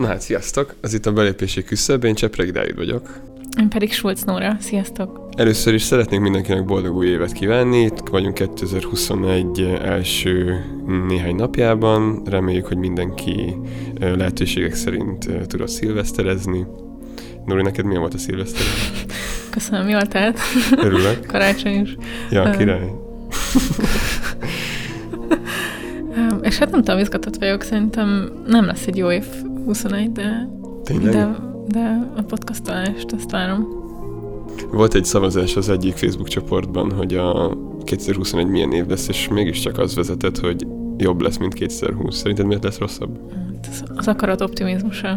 Na hát, sziasztok! Ez itt a belépési küszöb, én Csepregi Dávid vagyok. Én pedig Schulz Nóra. Sziasztok! Először is szeretnék mindenkinek boldog új évet kívánni. Itt vagyunk 2021 első néhány napjában. Reméljük, hogy mindenki lehetőségek szerint tudott szilveszterezni. Nóri, neked milyen volt a szilveszter? Köszönöm, jól telt. Örülök. Karácsony is. Ja, király. És hát nem tudom, izgatott vagyok, szerintem nem lesz egy jó év 21, de, Tényleg? de, de a podcastolást azt várom. Volt egy szavazás az egyik Facebook csoportban, hogy a 2021 milyen év lesz, és mégiscsak az vezetett, hogy jobb lesz, mint 2020. Szerinted miért lesz rosszabb? Hát az akarat optimizmusa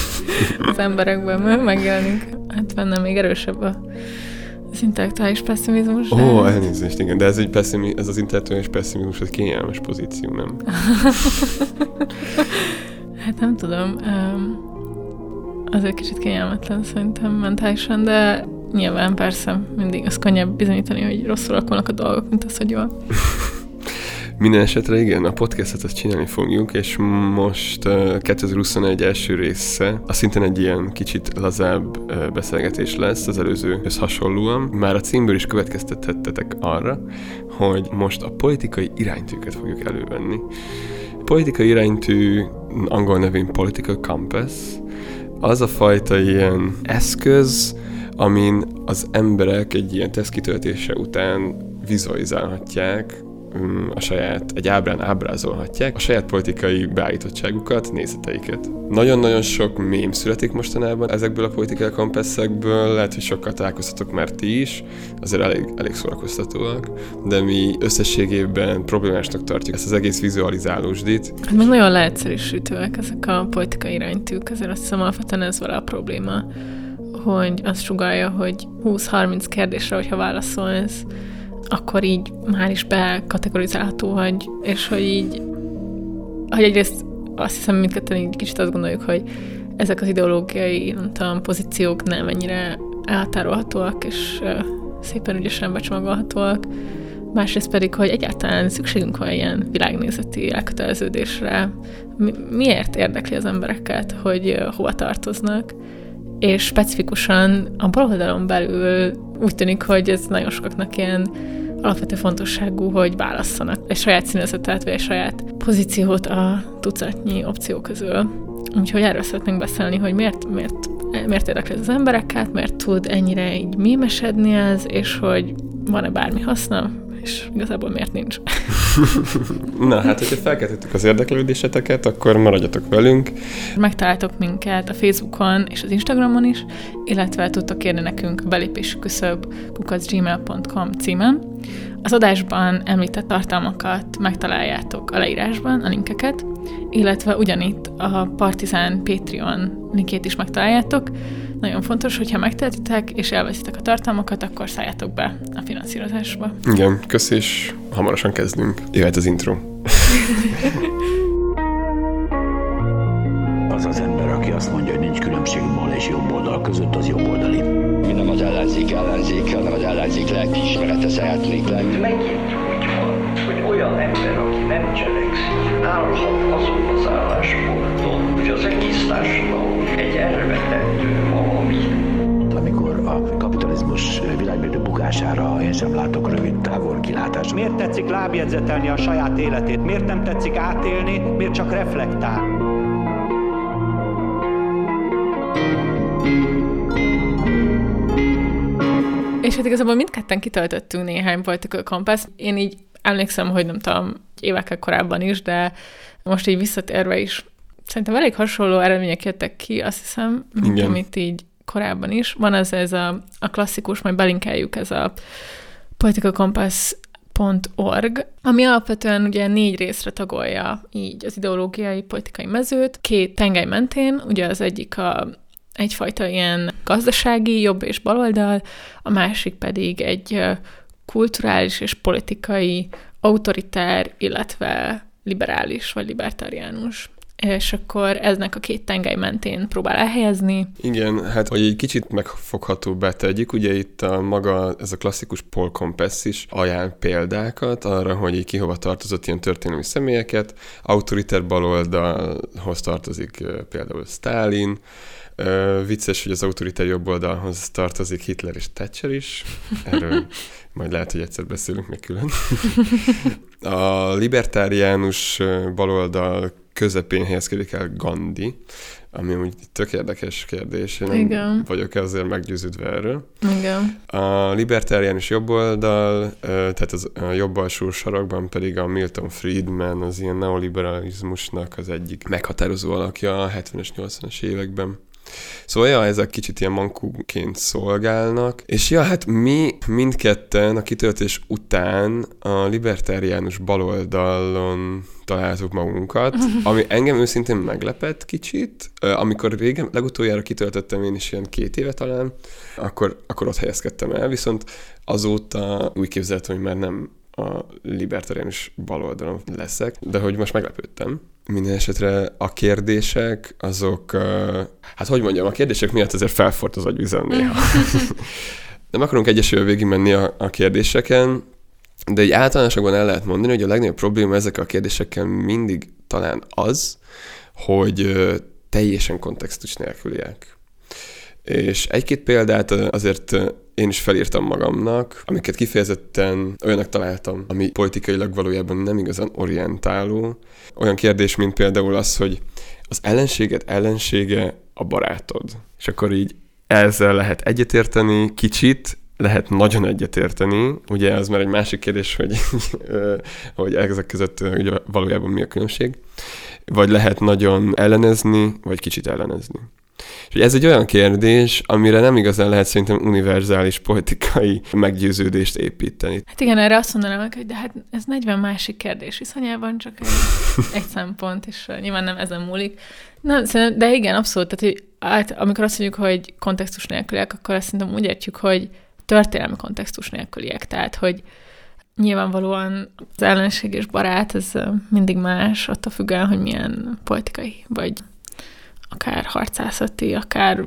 az emberekben megjelenik. Hát bennem még erősebb a az intellektuális pessimizmus. Ó, de... oh, elnézést, igen, de ez, egy pessimizmus, ez az intellektuális pessimizmus, ez kényelmes pozíció, nem? hát nem tudom. Um, azért kicsit kényelmetlen szerintem mentálisan, de nyilván persze mindig az könnyebb bizonyítani, hogy rosszul alakulnak a dolgok, mint az, hogy jól. Minden esetre igen, a podcastet azt csinálni fogjuk, és most uh, 2021 első része, az szintén egy ilyen kicsit lazább uh, beszélgetés lesz az előzőhöz hasonlóan. Már a címből is következtethettetek arra, hogy most a politikai iránytűket fogjuk elővenni. Politikai iránytű, angol nevén Political Compass, az a fajta ilyen eszköz, amin az emberek egy ilyen teszt kitöltése után vizualizálhatják a saját, egy ábrán ábrázolhatják a saját politikai beállítottságukat, nézeteiket. Nagyon-nagyon sok mém születik mostanában ezekből a politikai kompasszekből, lehet, hogy sokkal találkoztatok már ti is, azért elég, elég szórakoztatóak, de mi összességében problémásnak tartjuk ezt az egész vizualizálósdit. Hát meg nagyon leegyszerűsítőek ezek a politikai iránytűk, ezért azt hiszem alapvetően ez vele a probléma, hogy azt sugalja, hogy 20-30 kérdésre, hogyha válaszolsz, akkor így már is bekategorizálható, hogy, és hogy így, hogy egyrészt azt hiszem, mindketten így kicsit azt gondoljuk, hogy ezek az ideológiai, nem tudom, pozíciók nem ennyire elhatárolhatóak, és uh, szépen ügyesen becsomagolhatóak. Másrészt pedig, hogy egyáltalán szükségünk van ilyen világnézeti elköteleződésre. Mi, miért érdekli az embereket, hogy hova tartoznak? És specifikusan a baloldalon belül úgy tűnik, hogy ez nagyon sokaknak ilyen alapvető fontosságú, hogy válasszanak egy saját színezetet, vagy egy saját pozíciót a tucatnyi opció közül. Úgyhogy erről szeretnénk beszélni, hogy miért, miért, miért érdekli az embereket, miért tud ennyire így mémesedni ez, és hogy van-e bármi haszna, és igazából miért nincs. Na, hát hogyha felkeltettük az érdeklődéseteket, akkor maradjatok velünk. Megtaláltok minket a Facebookon és az Instagramon is, illetve tudtok kérni nekünk a belépési küszöb kukacgmail.com címen. Az adásban említett tartalmakat megtaláljátok a leírásban, a linkeket, illetve ugyanitt a Partizán Patreon linkjét is megtaláljátok, nagyon fontos, hogyha megtehetitek és elveszitek a tartalmakat, akkor szálljátok be finanszírozásba. Igen, köszi, és hamarosan kezdünk. Jöhet az intro. az az ember, aki azt mondja, hogy nincs különbség bal és jobb oldal között, az jobb oldali. Mi nem az ellenzék ellenzék, hanem az ellenzék lelkiismerete szeretnék lenni. Megint úgy van, hogy olyan ember, aki nem cselekszik, állhat azon az állásponton, hogy az egész társadalom egy elvetendő amikor bukására én sem látok rövid távol kilátást. Miért tetszik lábjegyzetelni a saját életét? Miért nem tetszik átélni? Miért csak reflektál? És hát igazából mindketten kitöltöttünk néhány political compass. Én így emlékszem, hogy nem tudom, évekkel korábban is, de most így visszatérve is szerintem elég hasonló eredmények jöttek ki, azt hiszem, mint Igen. amit így korábban is. Van ez, ez a, a klasszikus, majd belinkeljük ez a politicacompass.org, ami alapvetően ugye négy részre tagolja így az ideológiai politikai mezőt, két tengely mentén, ugye az egyik a egyfajta ilyen gazdasági jobb és baloldal, a másik pedig egy kulturális és politikai autoritár, illetve liberális vagy libertáriánus és akkor eznek a két tengely mentén próbál elhelyezni. Igen, hát hogy egy kicsit megfoghatóbbá tegyük, ugye itt a maga, ez a klasszikus Paul Compass is ajánl példákat arra, hogy így ki hova tartozott ilyen történelmi személyeket. Autoriter baloldalhoz tartozik például Stalin, Uh, vicces, hogy az autoriter jobb oldalhoz tartozik Hitler és Thatcher is. Erről majd lehet, hogy egyszer beszélünk még külön. a libertáriánus baloldal közepén helyezkedik el Gandhi, ami úgy tök érdekes kérdés. Én nem Igen. vagyok azért meggyőződve erről. Igen. A libertáriánus jobboldal, tehát az a jobb alsó sarokban pedig a Milton Friedman, az ilyen neoliberalizmusnak az egyik meghatározó alakja a 70-es, 80-as években. Szóval ja, ezek kicsit ilyen mankúként szolgálnak, és ja, hát mi mindketten a kitöltés után a libertáriánus baloldalon találtuk magunkat, ami engem őszintén meglepett kicsit. Amikor régen, legutoljára kitöltöttem én is ilyen két éve talán, akkor, akkor ott helyezkedtem el, viszont azóta úgy képzeltem, hogy már nem a libertáriánus baloldalon leszek, de hogy most meglepődtem. Minden esetre a kérdések, azok, hát hogy mondjam, a kérdések miatt azért felfort az agyvizem néha. Nem akarunk egyesével végig menni a, a kérdéseken, de egy általánosakban el lehet mondani, hogy a legnagyobb probléma ezekkel a kérdésekkel mindig talán az, hogy teljesen kontextus nélküliek. És egy-két példát azért én is felírtam magamnak, amiket kifejezetten olyanak találtam, ami politikailag valójában nem igazán orientáló. Olyan kérdés, mint például az, hogy az ellenséged ellensége a barátod. És akkor így ezzel lehet egyetérteni kicsit, lehet nagyon egyetérteni, ugye az már egy másik kérdés, hogy, hogy ezek között ugye valójában mi a különbség, vagy lehet nagyon ellenezni, vagy kicsit ellenezni. És ez egy olyan kérdés, amire nem igazán lehet szerintem univerzális politikai meggyőződést építeni. Hát igen, erre azt mondanám, hogy de hát ez 40 másik kérdés viszonyában csak egy, egy szempont, és nyilván nem ezen múlik. Nem, de igen, abszolút. Tehát, hogy át, amikor azt mondjuk, hogy kontextus nélküliek, akkor azt szerintem úgy értjük, hogy történelmi kontextus nélküliek. Tehát, hogy nyilvánvalóan az ellenség és barát, ez mindig más, attól függően, hogy milyen politikai vagy akár harcászati, akár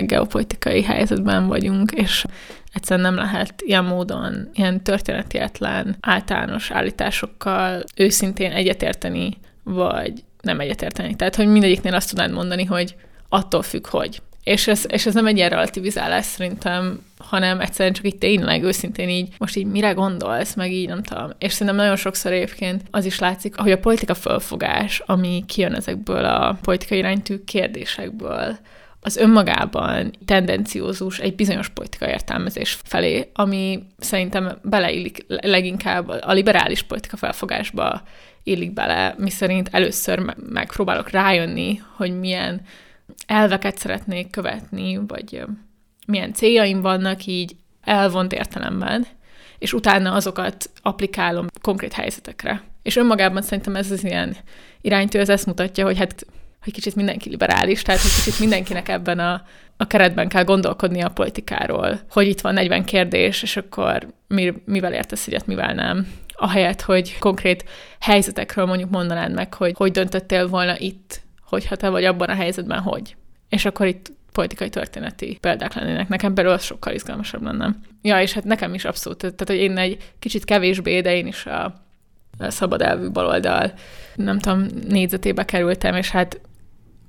geopolitikai helyzetben vagyunk, és egyszerűen nem lehet ilyen módon, ilyen történetietlen, általános állításokkal őszintén egyetérteni, vagy nem egyetérteni. Tehát, hogy mindegyiknél azt tudnád mondani, hogy attól függ, hogy. És ez, és ez nem egy ilyen relativizálás szerintem, hanem egyszerűen csak így tényleg őszintén így, most így mire gondolsz, meg így nem tudom. És szerintem nagyon sokszor egyébként az is látszik, hogy a politika fölfogás, ami kijön ezekből a politikai iránytű kérdésekből, az önmagában tendenciózus egy bizonyos politikai értelmezés felé, ami szerintem beleillik leginkább a liberális politika felfogásba illik bele, miszerint először megpróbálok rájönni, hogy milyen elveket szeretnék követni, vagy milyen céljaim vannak így elvont értelemben, és utána azokat applikálom konkrét helyzetekre. És önmagában szerintem ez az ilyen iránytő, ez ezt mutatja, hogy hát hogy kicsit mindenki liberális, tehát hogy kicsit mindenkinek ebben a, a keretben kell gondolkodni a politikáról, hogy itt van 40 kérdés, és akkor mi, mivel értesz egyet, mivel nem. Ahelyett, hogy konkrét helyzetekről mondjuk mondanád meg, hogy hogy döntöttél volna itt, hogyha te vagy abban a helyzetben, hogy. És akkor itt politikai történeti példák lennének. Nekem belőle az sokkal izgalmasabb lenne. Ja, és hát nekem is abszolút, tehát hogy én egy kicsit kevésbé, de én is a, a szabad elvű baloldal, nem tudom, négyzetébe kerültem, és hát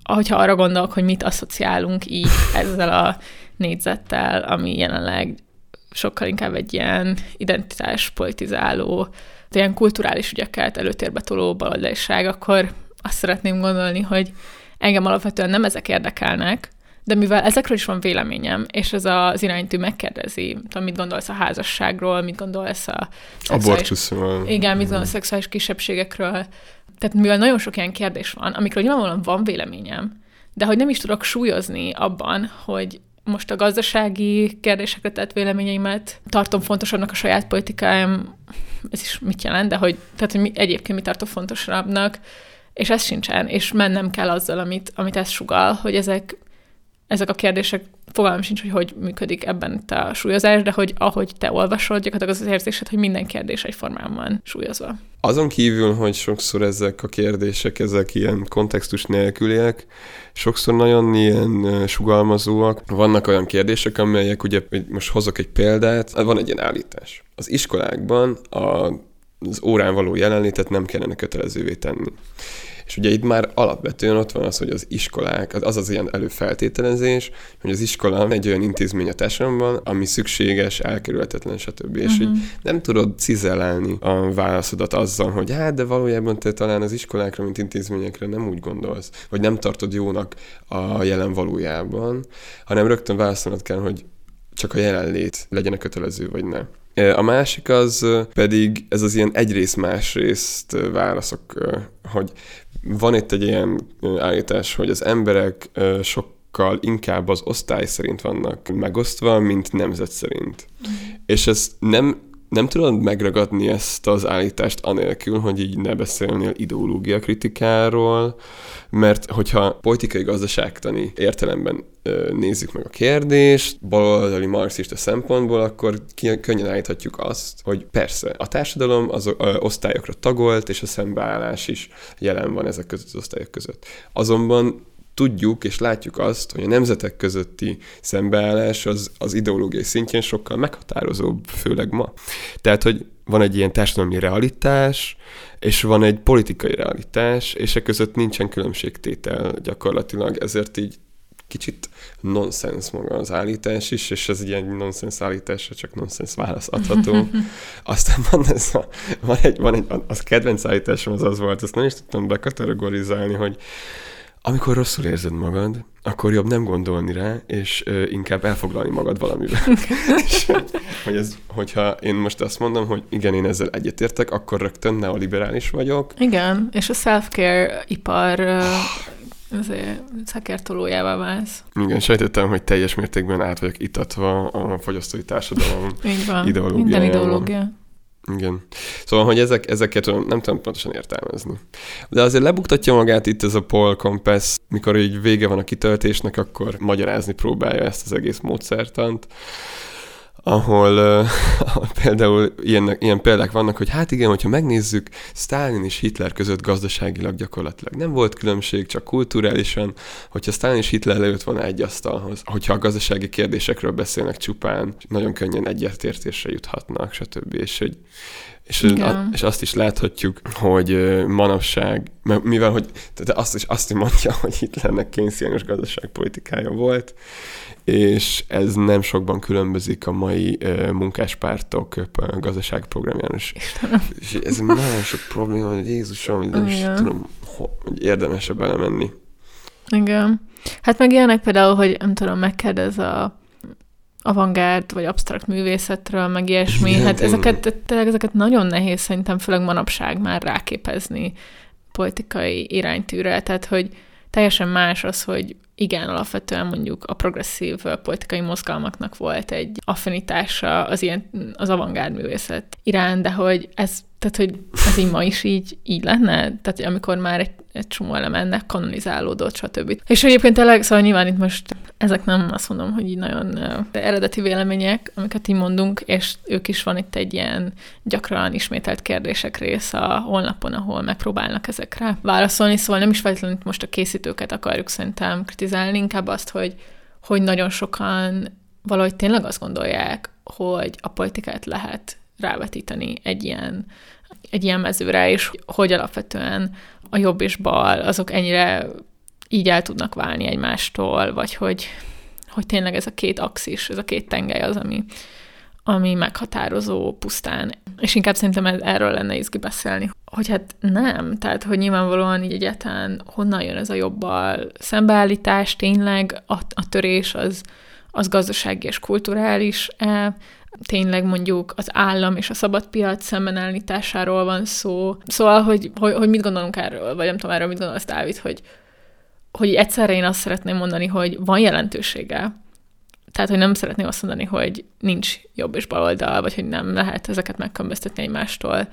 ahogyha arra gondolok, hogy mit asszociálunk így ezzel a négyzettel, ami jelenleg sokkal inkább egy ilyen identitás politizáló, ilyen kulturális ügyeket előtérbe toló baloldaliság, akkor azt szeretném gondolni, hogy engem alapvetően nem ezek érdekelnek, de mivel ezekről is van véleményem, és ez az iránytű megkérdezi, tudom, mit gondolsz a házasságról, mit gondolsz a... Abortuszról. Igen, mit gondolsz a szexuális kisebbségekről. Tehát mivel nagyon sok ilyen kérdés van, amikről nyilvánvalóan van véleményem, de hogy nem is tudok súlyozni abban, hogy most a gazdasági kérdésekre tett véleményeimet tartom fontosabbnak a saját politikáim, ez is mit jelent, de hogy, tehát, hogy mi, egyébként mi tartom fontosabbnak, és ez sincsen, és mennem kell azzal, amit, amit ez sugal, hogy ezek ezek a kérdések, fogalmam sincs, hogy hogy működik ebben a súlyozás, de hogy ahogy te olvasod, gyakorlatilag az az érzésed, hogy minden kérdés egyformán van súlyozva. Azon kívül, hogy sokszor ezek a kérdések, ezek ilyen kontextus nélküliek, sokszor nagyon ilyen sugalmazóak. Vannak olyan kérdések, amelyek, ugye most hozok egy példát, van egy ilyen állítás. Az iskolákban a az órán való jelenlétet nem kellene kötelezővé tenni. És ugye itt már alapvetően ott van az, hogy az iskolák, az az ilyen előfeltételezés, hogy az iskola egy olyan intézmény a társadalomban, ami szükséges, elkerülhetetlen, stb. Uh-huh. És hogy mhm. nem tudod cizelálni a válaszodat azzal, hogy hát, de valójában te talán az iskolákra, mint intézményekre nem úgy gondolsz, vagy nem tartod jónak a jelen valójában, hanem rögtön válaszolnod kell, hogy csak a jelenlét legyen a kötelező, vagy nem. A másik az pedig ez az ilyen egyrészt másrészt válaszok, hogy van itt egy ilyen állítás, hogy az emberek sokkal inkább az osztály szerint vannak megosztva, mint nemzet szerint. Mm. És ezt nem nem tudod megragadni ezt az állítást anélkül, hogy így ne beszélnél ideológia kritikáról, mert hogyha politikai gazdaságtani értelemben nézzük meg a kérdést, baloldali marxista szempontból, akkor ki, könnyen állíthatjuk azt, hogy persze, a társadalom az ö, osztályokra tagolt, és a szembeállás is jelen van ezek között az osztályok között. Azonban tudjuk és látjuk azt, hogy a nemzetek közötti szembeállás az, az ideológiai szintjén sokkal meghatározóbb, főleg ma. Tehát, hogy van egy ilyen társadalmi realitás, és van egy politikai realitás, és e között nincsen különbségtétel gyakorlatilag, ezért így kicsit nonsens maga az állítás is, és ez egy ilyen nonsens állítás, csak nonsens válasz adható. Aztán van ez a, van egy, van egy, az kedvenc állításom az az volt, ezt nem is tudtam bekategorizálni, hogy amikor rosszul érzed magad, akkor jobb nem gondolni rá, és ö, inkább elfoglalni magad valamiben. és, hogy ez, hogyha én most azt mondom, hogy igen, én ezzel egyetértek, akkor rögtön neoliberális vagyok. Igen, és a self-care ipar azért szakértolójává válsz. Igen, sejtettem, hogy teljes mértékben át vagyok itatva a fogyasztói társadalom Így van, minden ideológia. Igen. Szóval, hogy ezek, ezeket nem tudom pontosan értelmezni. De azért lebuktatja magát itt ez a Paul Compass, mikor így vége van a kitöltésnek, akkor magyarázni próbálja ezt az egész módszertant ahol uh, például ilyen, ilyen példák vannak, hogy hát igen, hogyha megnézzük, Stalin és Hitler között gazdaságilag gyakorlatilag nem volt különbség, csak kulturálisan, hogyha Stalin és Hitler leült volna egy asztalhoz, hogyha a gazdasági kérdésekről beszélnek csupán, nagyon könnyen egyetértésre juthatnak, stb. És hogy és, a, és azt is láthatjuk, hogy manapság, mivel hogy tehát azt is azt is mondja, hogy Hitlernek kénysziános gazdaságpolitikája volt, és ez nem sokban különbözik a mai uh, munkáspártok uh, gazdaságprogramján is. És ez nagyon sok probléma, hogy Jézusom, hogy is tudom, hogy érdemesebb belemenni. Igen. Hát meg ilyenek például, hogy nem tudom, megkérdez a avantgárd vagy absztrakt művészetről, meg ilyesmi. Igen, hát ezeket, tényleg ezeket nagyon nehéz szerintem, főleg manapság már ráképezni politikai iránytűre. Tehát, hogy teljesen más az, hogy igen, alapvetően mondjuk a progresszív politikai mozgalmaknak volt egy affinitása az ilyen, az avantgárd művészet iránt, de hogy ez, tehát, hogy ez így ma is így, így lenne? Tehát, amikor már egy egy csomó elemennek kanonizálódott, stb. És egyébként tényleg, szóval nyilván itt most ezek nem azt mondom, hogy így nagyon eredeti vélemények, amiket így mondunk, és ők is van itt egy ilyen gyakran ismételt kérdések rész a honlapon, ahol megpróbálnak ezekre válaszolni, szóval nem is feltétlenül most a készítőket akarjuk szerintem kritizálni, inkább azt, hogy, hogy nagyon sokan valahogy tényleg azt gondolják, hogy a politikát lehet rávetíteni egy ilyen, egy ilyen mezőre, és hogy alapvetően a jobb és bal, azok ennyire így el tudnak válni egymástól, vagy hogy, hogy tényleg ez a két axis, ez a két tengely az, ami, ami meghatározó pusztán. És inkább szerintem erről lenne izgi beszélni, hogy hát nem, tehát hogy nyilvánvalóan így egyáltalán honnan jön ez a jobbal szembeállítás, tényleg a, a törés az, az gazdasági és kulturális tényleg mondjuk az állam és a szabad piac szembenállításáról van szó. Szóval, hogy, hogy, hogy mit gondolunk erről, vagy nem tudom erről, mit gondolsz, Dávid, hogy, hogy egyszerre én azt szeretném mondani, hogy van jelentősége, tehát, hogy nem szeretném azt mondani, hogy nincs jobb és bal oldal, vagy hogy nem lehet ezeket megkülönböztetni egymástól.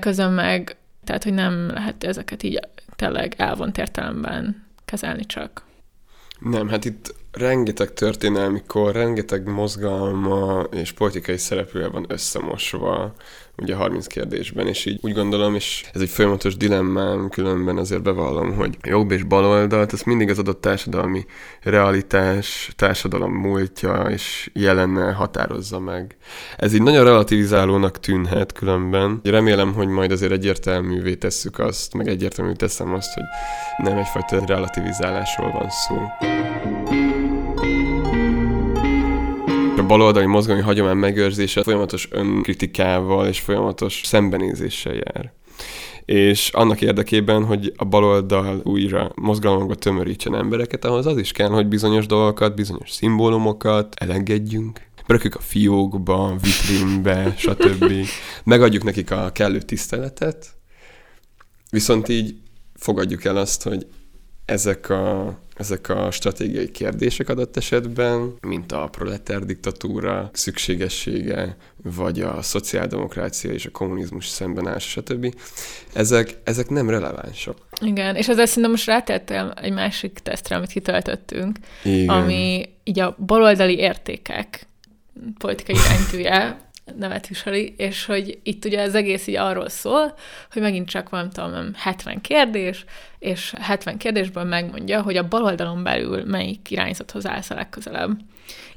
Közön meg, tehát, hogy nem lehet ezeket így tényleg elvont értelemben kezelni csak. Nem, hát itt rengeteg történelmi kor, rengeteg mozgalma és politikai szereplője van összemosva ugye a 30 kérdésben, és így úgy gondolom, és ez egy folyamatos dilemmám, különben azért bevallom, hogy jobb és baloldalt, ez mindig az adott társadalmi realitás, társadalom múltja és jelenne határozza meg. Ez így nagyon relativizálónak tűnhet különben. Remélem, hogy majd azért egyértelművé tesszük azt, meg egyértelmű teszem azt, hogy nem egyfajta relativizálásról van szó. Baloldali mozgalmi hagyomány megőrzése folyamatos önkritikával és folyamatos szembenézéssel jár és annak érdekében, hogy a baloldal újra mozgalomba tömörítsen embereket, ahhoz az is kell, hogy bizonyos dolgokat, bizonyos szimbólumokat elengedjünk, berakjuk a fiókba, vitrínbe, stb. Megadjuk nekik a kellő tiszteletet, viszont így fogadjuk el azt, hogy ezek a, ezek a stratégiai kérdések adott esetben, mint a proletár diktatúra szükségessége, vagy a szociáldemokrácia és a kommunizmus szembenállás, stb. Ezek, ezek nem relevánsak. Igen, és ezzel szerintem most rátértem egy másik tesztre, amit kitöltöttünk, Igen. ami így a baloldali értékek politikai iránytűje, nevet viseli, és hogy itt ugye az egész így arról szól, hogy megint csak van, tudom, 70 kérdés, és 70 kérdésből megmondja, hogy a baloldalon belül melyik irányzathoz állsz a legközelebb.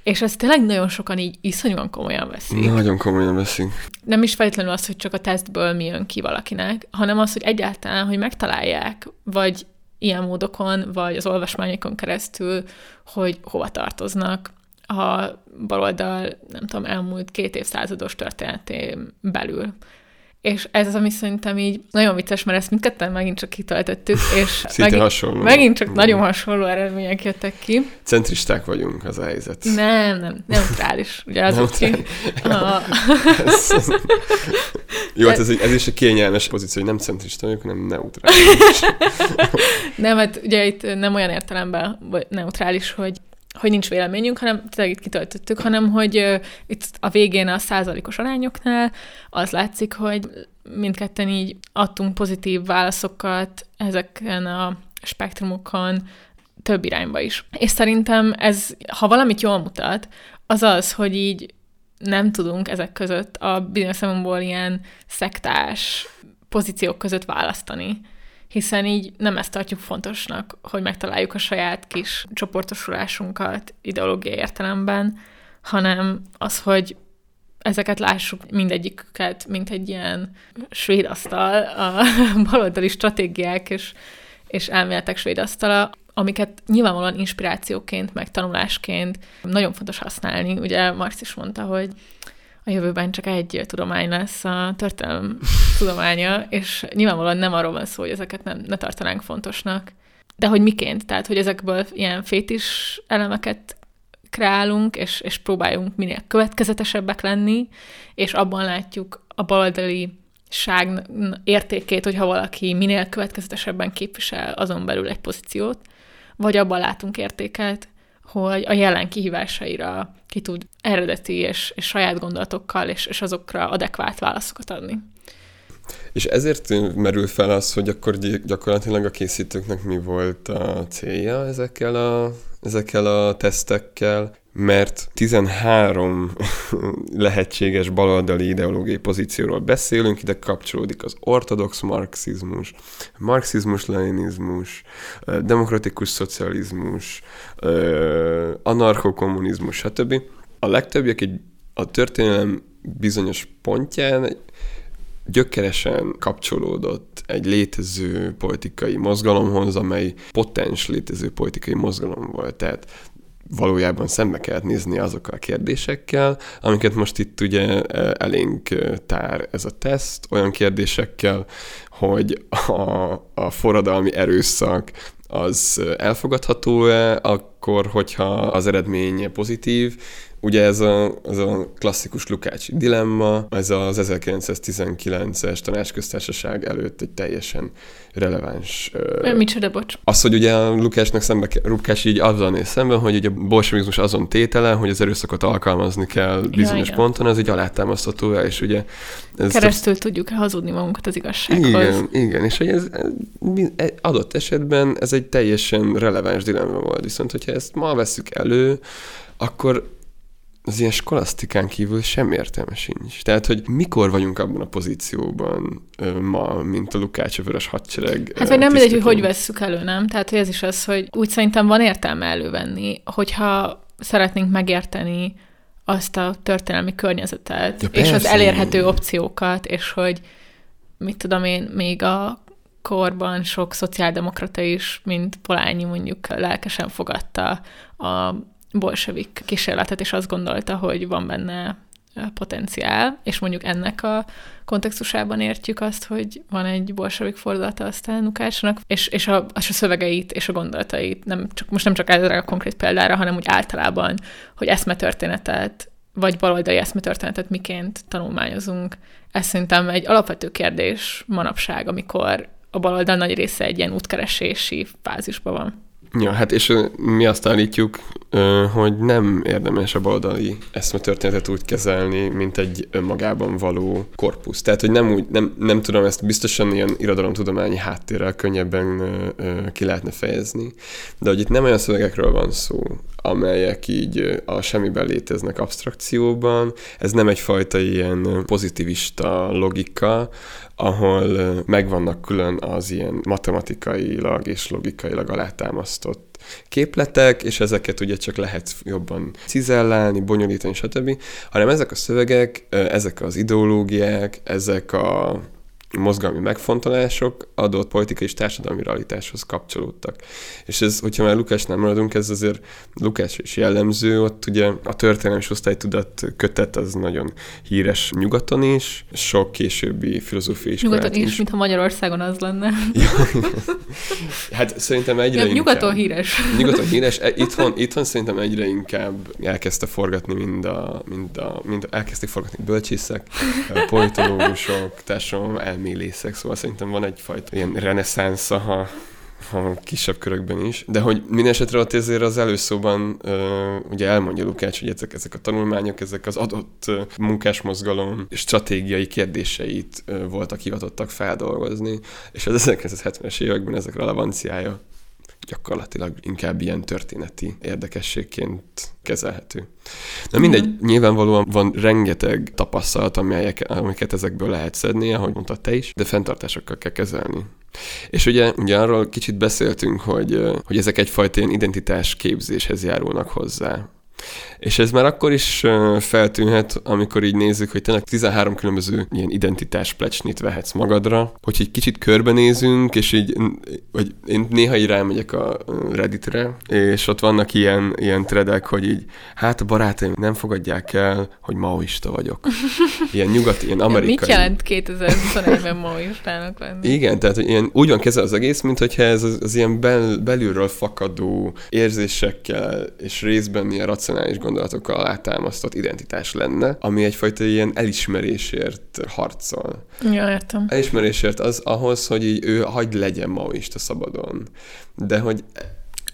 És ezt tényleg nagyon sokan így iszonyúan komolyan veszik. Nagyon komolyan veszik. Nem is feltétlenül az, hogy csak a tesztből mi jön ki valakinek, hanem az, hogy egyáltalán, hogy megtalálják, vagy ilyen módokon, vagy az olvasmányokon keresztül, hogy hova tartoznak, a baloldal, nem tudom, elmúlt két évszázados történetén belül. És ez az, ami szerintem így nagyon vicces, mert ezt mindketten megint csak kitöltöttük, és megint, hasonló. megint csak nagyon hasonló eredmények jöttek ki. Centristák vagyunk, az a helyzet. Nem, nem, neutrális. Ugye az ki. A... Jó, hát ez, ez is egy kényelmes pozíció, hogy nem centrista vagyok, hanem neutrális. nem, hát ugye itt nem olyan értelemben neutrális, hogy hogy nincs véleményünk, hanem tényleg itt kitöltöttük, hanem hogy uh, itt a végén a százalékos arányoknál az látszik, hogy mindketten így adtunk pozitív válaszokat ezeken a spektrumokon több irányba is. És szerintem ez, ha valamit jól mutat, az az, hogy így nem tudunk ezek között a bizonyos szemünkból ilyen szektás pozíciók között választani hiszen így nem ezt tartjuk fontosnak, hogy megtaláljuk a saját kis csoportosulásunkat ideológiai értelemben, hanem az, hogy ezeket lássuk mindegyiket, mint egy ilyen svéd asztal, a baloldali stratégiák és, és elméletek svéd asztala, amiket nyilvánvalóan inspirációként, meg tanulásként nagyon fontos használni. Ugye Marx is mondta, hogy a jövőben csak egy tudomány lesz a történelem tudománya, és nyilvánvalóan nem arról van szó, hogy ezeket nem, ne tartanánk fontosnak. De hogy miként? Tehát, hogy ezekből ilyen fétis elemeket kreálunk, és, és próbáljunk minél következetesebbek lenni, és abban látjuk a baloldali ság értékét, hogyha valaki minél következetesebben képvisel azon belül egy pozíciót, vagy abban látunk értéket, hogy a jelen kihívásaira ki tud eredeti és, és saját gondolatokkal és, és azokra adekvát válaszokat adni. És ezért merül fel az, hogy akkor gyakorlatilag a készítőknek mi volt a célja ezekkel a, ezekkel a tesztekkel, mert 13 lehetséges baloldali ideológiai pozícióról beszélünk, ide kapcsolódik az ortodox marxizmus, marxizmus-leninizmus, demokratikus szocializmus, anarchokommunizmus, stb. A legtöbbjek egy, a történelem bizonyos pontján gyökeresen kapcsolódott egy létező politikai mozgalomhoz, amely potens létező politikai mozgalom volt. Tehát valójában szembe kellett nézni azokkal a kérdésekkel, amiket most itt ugye e, elénk e, tár ez a teszt, olyan kérdésekkel, hogy a, a forradalmi erőszak az elfogadható-e, akkor, hogyha az eredménye pozitív, ugye ez a, az a klasszikus Lukácsi dilemma, ez az 1919-es tanácsköztársaság előtt egy teljesen releváns... Ö, Micsoda, bocs. Az, hogy ugye a Lukásnak szembe, Lukás így azzal néz szemben, hogy ugye a bolsevizmus azon tétele, hogy az erőszakot alkalmazni kell bizonyos ja, ponton, ez egy alátámasztható, és ugye... Ez Keresztül csak... tudjuk hazudni magunkat az igazsághoz. Igen, igen, és hogy ez, ez adott esetben ez egy teljesen releváns dilemma volt, viszont hogyha ezt ma veszük elő, akkor az ilyen skolasztikán kívül sem értelme sincs. Tehát, hogy mikor vagyunk abban a pozícióban ö, ma, mint a Lukács Vörös Hadsereg. Hát, vagy nem mindegy, hogy hogy vesszük elő, nem? Tehát, hogy ez is az, hogy úgy szerintem van értelme elővenni, hogyha szeretnénk megérteni azt a történelmi környezetet, ja, és az elérhető opciókat, és hogy mit tudom én, még a korban sok szociáldemokrata is, mint Polányi mondjuk lelkesen fogadta a bolsevik kísérletet, és azt gondolta, hogy van benne potenciál, és mondjuk ennek a kontextusában értjük azt, hogy van egy bolsevik fordulata aztán Lukácsnak, és, és, a, és a szövegeit és a gondolatait, nem csak, most nem csak erre a konkrét példára, hanem úgy általában, hogy eszmetörténetet, vagy baloldali eszmetörténetet miként tanulmányozunk. Ez szerintem egy alapvető kérdés manapság, amikor a baloldal nagy része egy ilyen útkeresési fázisban van. Ja, hát és mi azt állítjuk, hogy nem érdemes a baloldali eszmetörténetet úgy kezelni, mint egy önmagában való korpusz. Tehát, hogy nem úgy, nem, nem tudom ezt biztosan ilyen irodalomtudományi háttérrel könnyebben ki lehetne fejezni, de hogy itt nem olyan szövegekről van szó, amelyek így a semmiben léteznek abstrakcióban. Ez nem egyfajta ilyen pozitivista logika, ahol megvannak külön az ilyen matematikailag és logikailag alátámasztott képletek, és ezeket ugye csak lehet jobban cizellálni, bonyolítani, stb., hanem ezek a szövegek, ezek az ideológiák, ezek a mozgalmi megfontolások adott politikai és társadalmi realitáshoz kapcsolódtak. És ez, hogyha már Lukácsnál maradunk, ez azért Lukács is jellemző, ott ugye a történelmi osztálytudat kötet az nagyon híres nyugaton is, sok későbbi filozófiai iskolát Nyugaton is, is. mintha Magyarországon az lenne. hát szerintem egyre ja, inkább. Nyugaton híres. Nyugaton híres. E, itthon, itthon szerintem egyre inkább elkezdte forgatni mind a, mind a, mind a elkezdték forgatni bölcsészek, politológusok, társadalom elmélészek, szóval szerintem van egyfajta ilyen reneszánsza, ha, ha kisebb körökben is. De hogy minden esetre ott ezért az előszóban uh, ugye elmondja Lukács, hogy ezek, ezek a tanulmányok, ezek az adott munkásmozgalom stratégiai kérdéseit uh, voltak hivatottak feldolgozni, és az 1970-es években ezek relevanciája gyakorlatilag inkább ilyen történeti érdekességként kezelhető. De mindegy, mm. nyilvánvalóan van rengeteg tapasztalat, amelyek, amiket ezekből lehet szedni, ahogy mondtad te is, de fenntartásokkal kell kezelni. És ugye, ugye arról kicsit beszéltünk, hogy, hogy ezek egyfajta ilyen identitás képzéshez járulnak hozzá. És ez már akkor is feltűnhet, amikor így nézzük, hogy tényleg 13 különböző ilyen identitás plecsnit vehetsz magadra, hogy egy kicsit körbenézünk, és így, vagy én néha így rámegyek a Redditre, és ott vannak ilyen, ilyen tredek, hogy így, hát a barátaim nem fogadják el, hogy maoista vagyok. Ilyen nyugati, ilyen amerikai. Mit jelent 2021-ben maoistának lenni? Igen, tehát hogy ilyen, úgy van kezel az egész, mint hogyha ez az, az ilyen bel, belülről fakadó érzésekkel és részben ilyen racionális gondolatokkal alátámasztott identitás lenne, ami egyfajta ilyen elismerésért harcol. Ja, értem. Elismerésért az ahhoz, hogy így ő hagy legyen maoista szabadon. De hogy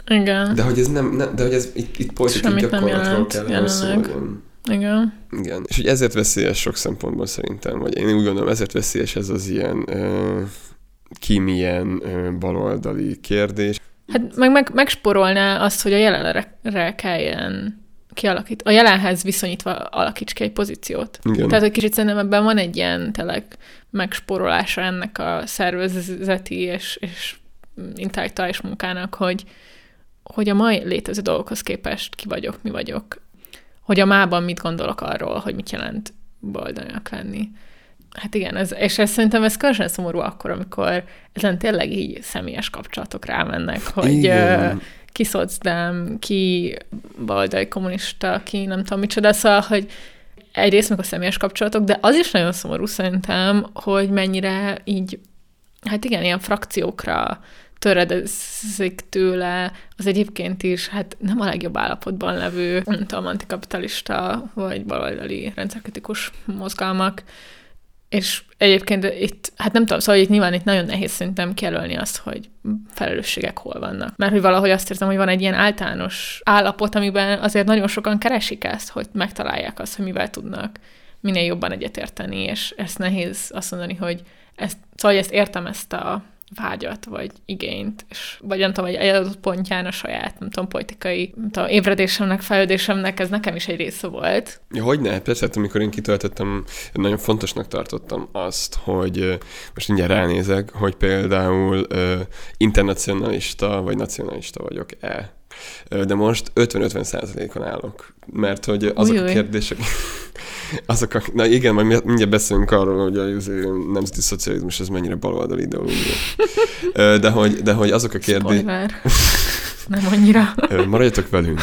igen. De hogy ez nem, nem de hogy ez itt, itt pozitív gyakorlatról kell szóljon. Igen. Igen. És hogy ezért veszélyes sok szempontból szerintem, vagy én úgy gondolom, ezért veszélyes ez az ilyen uh, kimilyen uh, baloldali kérdés. Hát meg, meg megsporolná azt, hogy a jelenre kelljen kialakít, a jelenhez viszonyítva alakíts ki egy pozíciót. Igen. Tehát, hogy kicsit szerintem ebben van egy ilyen tényleg megsporolása ennek a szervezeti és, és intellektuális munkának, hogy, hogy a mai létező dolgokhoz képest ki vagyok, mi vagyok. Hogy a mában mit gondolok arról, hogy mit jelent boldognak lenni. Hát igen, ez, és ez szerintem ez különösen szomorú akkor, amikor ezen tényleg így személyes kapcsolatok rámennek, hogy igen ki szocdám, ki baldai kommunista, ki nem tudom micsoda, szóval, hogy egyrészt meg a személyes kapcsolatok, de az is nagyon szomorú szerintem, hogy mennyire így, hát igen, ilyen frakciókra töredezik tőle. Az egyébként is, hát nem a legjobb állapotban levő, nem tudom, antikapitalista vagy baloldali rendszerkritikus mozgalmak, és egyébként itt, hát nem tudom, szóval itt nyilván itt nagyon nehéz szerintem kijelölni azt, hogy felelősségek hol vannak. Mert hogy valahogy azt érzem, hogy van egy ilyen általános állapot, amiben azért nagyon sokan keresik ezt, hogy megtalálják azt, hogy mivel tudnak minél jobban egyetérteni, és ezt nehéz azt mondani, hogy ezt, szóval ezt értem ezt a vágyat, vagy igényt, és vagy nem tudom, egy adott pontján a saját, nem tudom, politikai nem tudom, ébredésemnek, fejlődésemnek ez nekem is egy része volt. Ja, hogy ne? Persze, hát amikor én kitöltöttem, nagyon fontosnak tartottam azt, hogy most mindjárt ránézek, hogy például uh, internacionalista vagy nacionalista vagyok-e. De most 50-50 százalékon állok, mert hogy azok Ujjj. a kérdések, azok a, na igen, majd mindjárt beszélünk arról, hogy a nemzeti szocializmus az mennyire baloldali ideológia. De hogy, de hogy azok a kérdések... Nem annyira. Maradjatok velünk.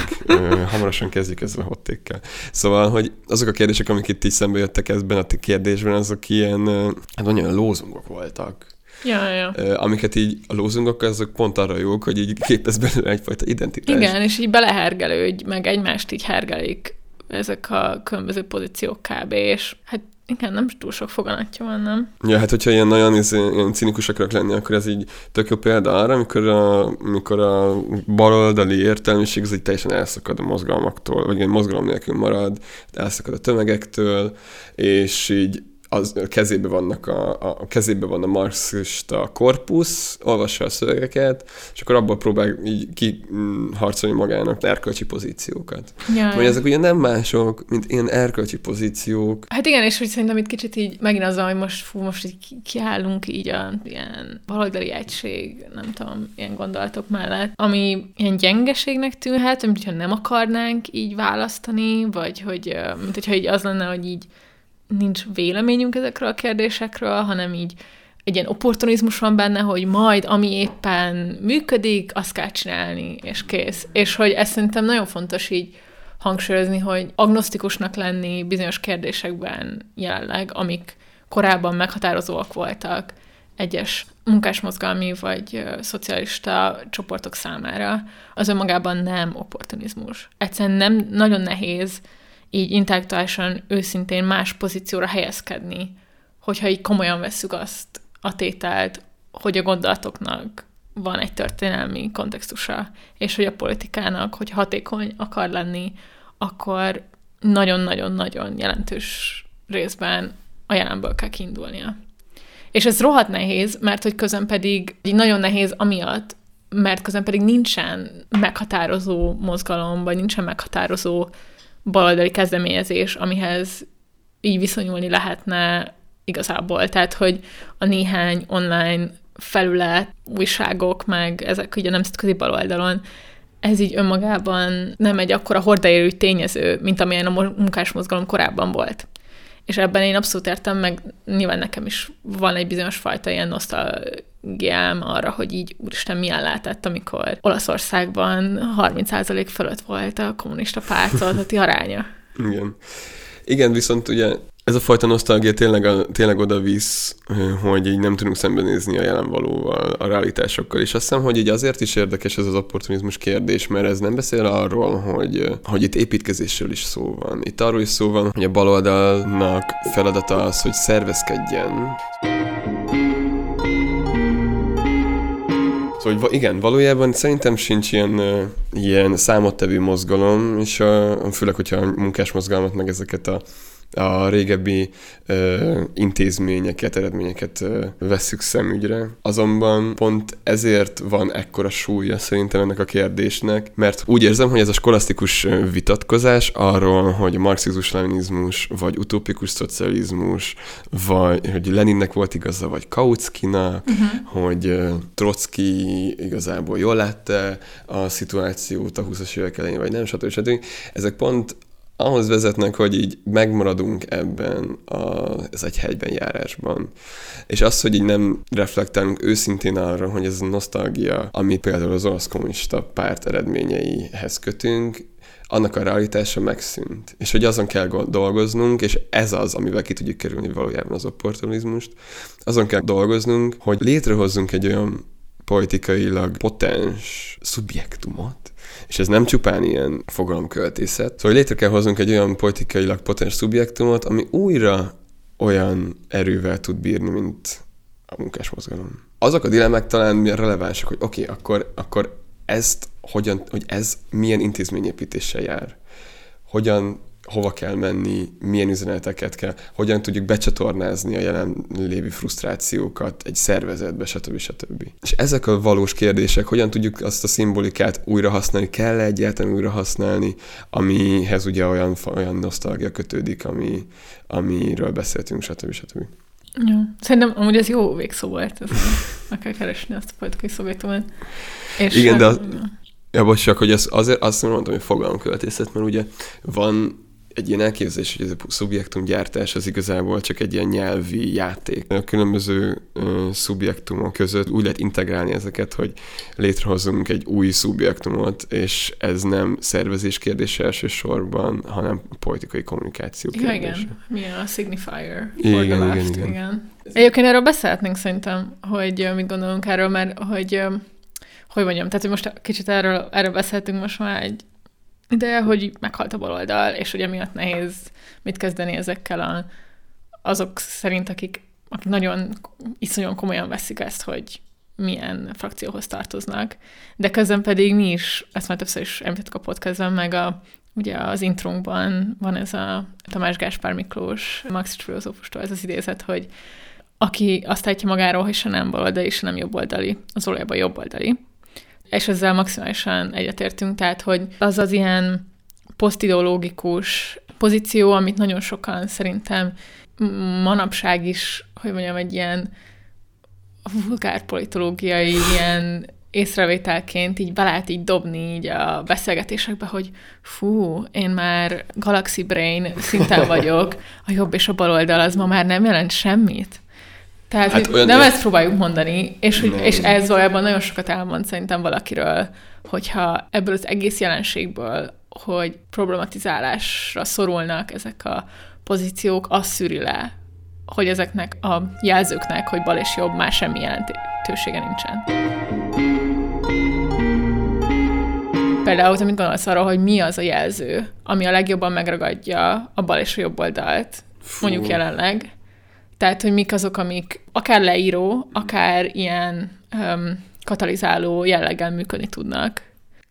Hamarosan kezdjük ezzel a hottékkel. Szóval, hogy azok a kérdések, amik itt így szembe jöttek ebben a kérdésben, azok ilyen, hát olyan lózungok voltak. Ja, ja. Amiket így a lózungok, azok pont arra jók, hogy így képez belőle egyfajta identitás. Igen, és így belehergelődj, meg egymást így hergelik ezek a különböző pozíciók kb. És hát igen, nem túl sok foganatja van, nem? Ja, hát hogyha ilyen nagyon ilyen cinikusak akarok lenni, akkor ez így tök jó példa arra, amikor a, amikor a baloldali értelmiség az így teljesen elszakad a mozgalmaktól, vagy egy mozgalom nélkül marad, elszakad a tömegektől, és így az kezébe vannak a, a kezébe van a marxista korpusz, olvassa a szövegeket, és akkor abból próbál így kiharcolni magának erkölcsi pozíciókat. Ja, Vagy ezek ugye nem mások, mint ilyen erkölcsi pozíciók. Hát igen, és hogy szerintem itt kicsit így megint az, hogy most, fú, most így kiállunk így a ilyen baloldali egység, nem tudom, ilyen gondolatok mellett, ami ilyen gyengeségnek tűnhet, mint hogyha nem akarnánk így választani, vagy hogy, mint hogyha így az lenne, hogy így nincs véleményünk ezekről a kérdésekről, hanem így egy ilyen opportunizmus van benne, hogy majd, ami éppen működik, azt kell csinálni, és kész. És hogy ezt szerintem nagyon fontos így hangsúlyozni, hogy agnosztikusnak lenni bizonyos kérdésekben jelenleg, amik korábban meghatározóak voltak egyes munkásmozgalmi vagy szocialista csoportok számára, az önmagában nem opportunizmus. Egyszerűen nem nagyon nehéz így intellektuálisan őszintén más pozícióra helyezkedni, hogyha így komolyan vesszük azt a tételt, hogy a gondolatoknak van egy történelmi kontextusa, és hogy a politikának, hogy hatékony akar lenni, akkor nagyon-nagyon-nagyon jelentős részben a jelenből kell kiindulnia. És ez rohadt nehéz, mert hogy közben pedig nagyon nehéz amiatt, mert közben pedig nincsen meghatározó mozgalom, vagy nincsen meghatározó baloldali kezdeményezés, amihez így viszonyulni lehetne igazából. Tehát, hogy a néhány online felület, újságok, meg ezek ugye a nemzetközi baloldalon, ez így önmagában nem egy akkora hordaérő tényező, mint amilyen a munkásmozgalom korábban volt. És ebben én abszolút értem, meg nyilván nekem is van egy bizonyos fajta ilyen nosztalgiám arra, hogy így úristen milyen lehetett, amikor Olaszországban 30% fölött volt a kommunista pártolati aránya. Igen. Igen, viszont ugye ez a fajta nosztalgia tényleg, tényleg oda visz, hogy így nem tudunk szembenézni a jelen valóval, a realitásokkal. És azt hiszem, hogy így azért is érdekes ez az opportunizmus kérdés, mert ez nem beszél arról, hogy, hogy itt építkezésről is szó van. Itt arról is szó van, hogy a baloldalnak feladata az, hogy szervezkedjen. Szóval igen, valójában szerintem sincs ilyen, ilyen számottevő mozgalom, és a, főleg, hogyha a munkás mozgalmat, meg ezeket a a régebbi ö, intézményeket, eredményeket ö, vesszük szemügyre. Azonban pont ezért van ekkora súlya szerintem ennek a kérdésnek, mert úgy érzem, hogy ez a skolasztikus vitatkozás arról, hogy marxizmus-leninizmus, vagy utópikus szocializmus, vagy hogy Leninnek volt igaza, vagy Kautskinak, uh-huh. hogy Trotsky igazából jól látta a szituációt a 20-as évek elején, vagy nem, stb. stb. Ezek pont ahhoz vezetnek, hogy így megmaradunk ebben az egy hegyben járásban. És az, hogy így nem reflektálunk őszintén arra, hogy ez a nosztalgia, amit például az olasz kommunista párt eredményeihez kötünk, annak a realitása megszűnt. És hogy azon kell dolgoznunk, és ez az, amivel ki tudjuk kerülni valójában az opportunizmust, azon kell dolgoznunk, hogy létrehozzunk egy olyan politikailag potens szubjektumot, és ez nem csupán ilyen fogalomköltészet. Szóval létre kell hoznunk egy olyan politikailag potens szubjektumot, ami újra olyan erővel tud bírni, mint a munkásmozgalom. Azok a dilemmák talán relevánsak, hogy oké, okay, akkor, akkor ezt hogyan, hogy ez milyen intézményépítéssel jár. Hogyan hova kell menni, milyen üzeneteket kell, hogyan tudjuk becsatornázni a jelen lévő frusztrációkat egy szervezetbe, stb. stb. És ezek a valós kérdések, hogyan tudjuk azt a szimbolikát újra használni, kell -e egyáltalán újra használni, amihez ugye olyan, olyan nosztalgia kötődik, ami, amiről beszéltünk, stb. stb. Ja. Szerintem amúgy ez jó végszó volt, ez meg kell keresni azt a politikai szobjektumot. És Igen, de az, ja, bocs, csak, hogy az, azért azt mondtam, hogy fogalomköltészet, mert ugye van egy ilyen elképzelés, hogy ez a szubjektumgyártás az igazából csak egy ilyen nyelvi játék. A különböző uh, szubjektumok között úgy lehet integrálni ezeket, hogy létrehozunk egy új szubjektumot, és ez nem szervezés kérdése elsősorban, hanem politikai kommunikáció kérdése. Ja, igen. Milyen a signifier igen, the left. Igen, igen. igen. Egyébként erről beszélhetnénk szerintem, hogy mit gondolunk erről, mert hogy hogy mondjam, tehát hogy most kicsit erről, erről beszéltünk most már egy de hogy meghalt a baloldal, és hogy emiatt nehéz mit kezdeni ezekkel a, azok szerint, akik, akik nagyon iszonyan komolyan veszik ezt, hogy milyen frakcióhoz tartoznak. De közben pedig mi is, ezt már többször is említettük a podcastban, meg a, ugye az intrunkban van ez a Tamás Gáspár Miklós, Max filozófustól ez az idézet, hogy aki azt állítja magáról, hogy se nem baloldali, se nem jobboldali, az valójában jobboldali és ezzel maximálisan egyetértünk, tehát hogy az az ilyen posztideológikus pozíció, amit nagyon sokan szerintem manapság is, hogy mondjam, egy ilyen vulgárpolitológiai ilyen észrevételként így be lehet így dobni így a beszélgetésekbe, hogy fú, én már Galaxy Brain szinten vagyok, a jobb és a bal oldal az ma már nem jelent semmit. Tehát hát olyan nem ezt próbáljuk mondani, és, hogy, és ez valójában nagyon sokat elmond szerintem valakiről, hogyha ebből az egész jelenségből, hogy problematizálásra szorulnak ezek a pozíciók, az szűri le, hogy ezeknek a jelzőknek, hogy bal és jobb, már semmi jelentősége nincsen. Például, amit gondolsz arról, hogy mi az a jelző, ami a legjobban megragadja a bal és a jobb oldalt, Fú. mondjuk jelenleg, tehát, hogy mik azok, amik akár leíró, akár ilyen um, katalizáló jelleggel működni tudnak.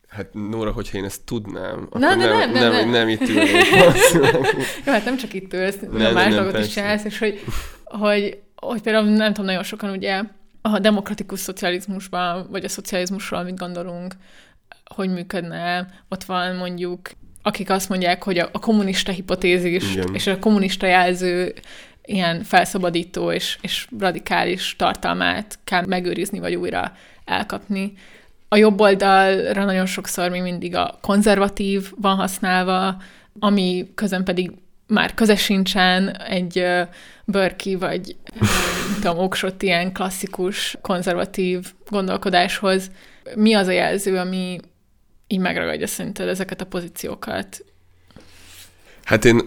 Hát Nóra, hogyha én ezt tudnám, akkor nem, nem, nem, nem, nem, nem itt ülnék. Jó, hát nem csak itt ülsz, nem, más dolgot is csinálsz, és hogy, hogy, hogy például nem tudom, nagyon sokan ugye a demokratikus szocializmusban, vagy a szocializmusról, amit gondolunk, hogy működne, ott van mondjuk akik azt mondják, hogy a, a kommunista hipotézis Igen. és a kommunista jelző ilyen felszabadító és, és radikális tartalmát kell megőrizni, vagy újra elkapni. A jobb oldalra nagyon sokszor még mindig a konzervatív van használva, ami közön pedig már köze sincsen egy uh, vagy tudom, oksott ilyen klasszikus konzervatív gondolkodáshoz. Mi az a jelző, ami így megragadja szerinted ezeket a pozíciókat? Hát én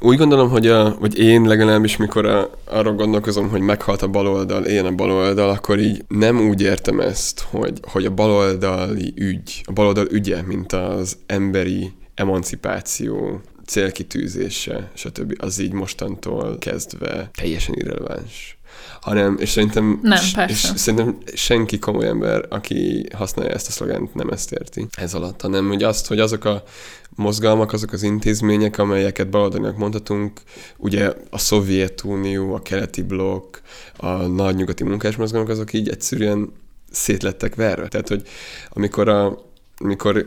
úgy gondolom, hogy, a, vagy én legalábbis, mikor a, arra gondolkozom, hogy meghalt a baloldal, én a baloldal, akkor így nem úgy értem ezt, hogy, hogy a baloldali ügy, a baloldal ügye, mint az emberi emancipáció célkitűzése, stb. az így mostantól kezdve teljesen irreleváns hanem, és szerintem, nem, és szerintem senki komoly ember, aki használja ezt a szlogánt, nem ezt érti ez alatt, hanem hogy azt, hogy azok a mozgalmak, azok az intézmények, amelyeket baloldalinak mondhatunk, ugye a Szovjetunió, a keleti blokk, a nagy nyugati munkásmozgalmak, azok így egyszerűen szétlettek verve. Tehát, hogy amikor a amikor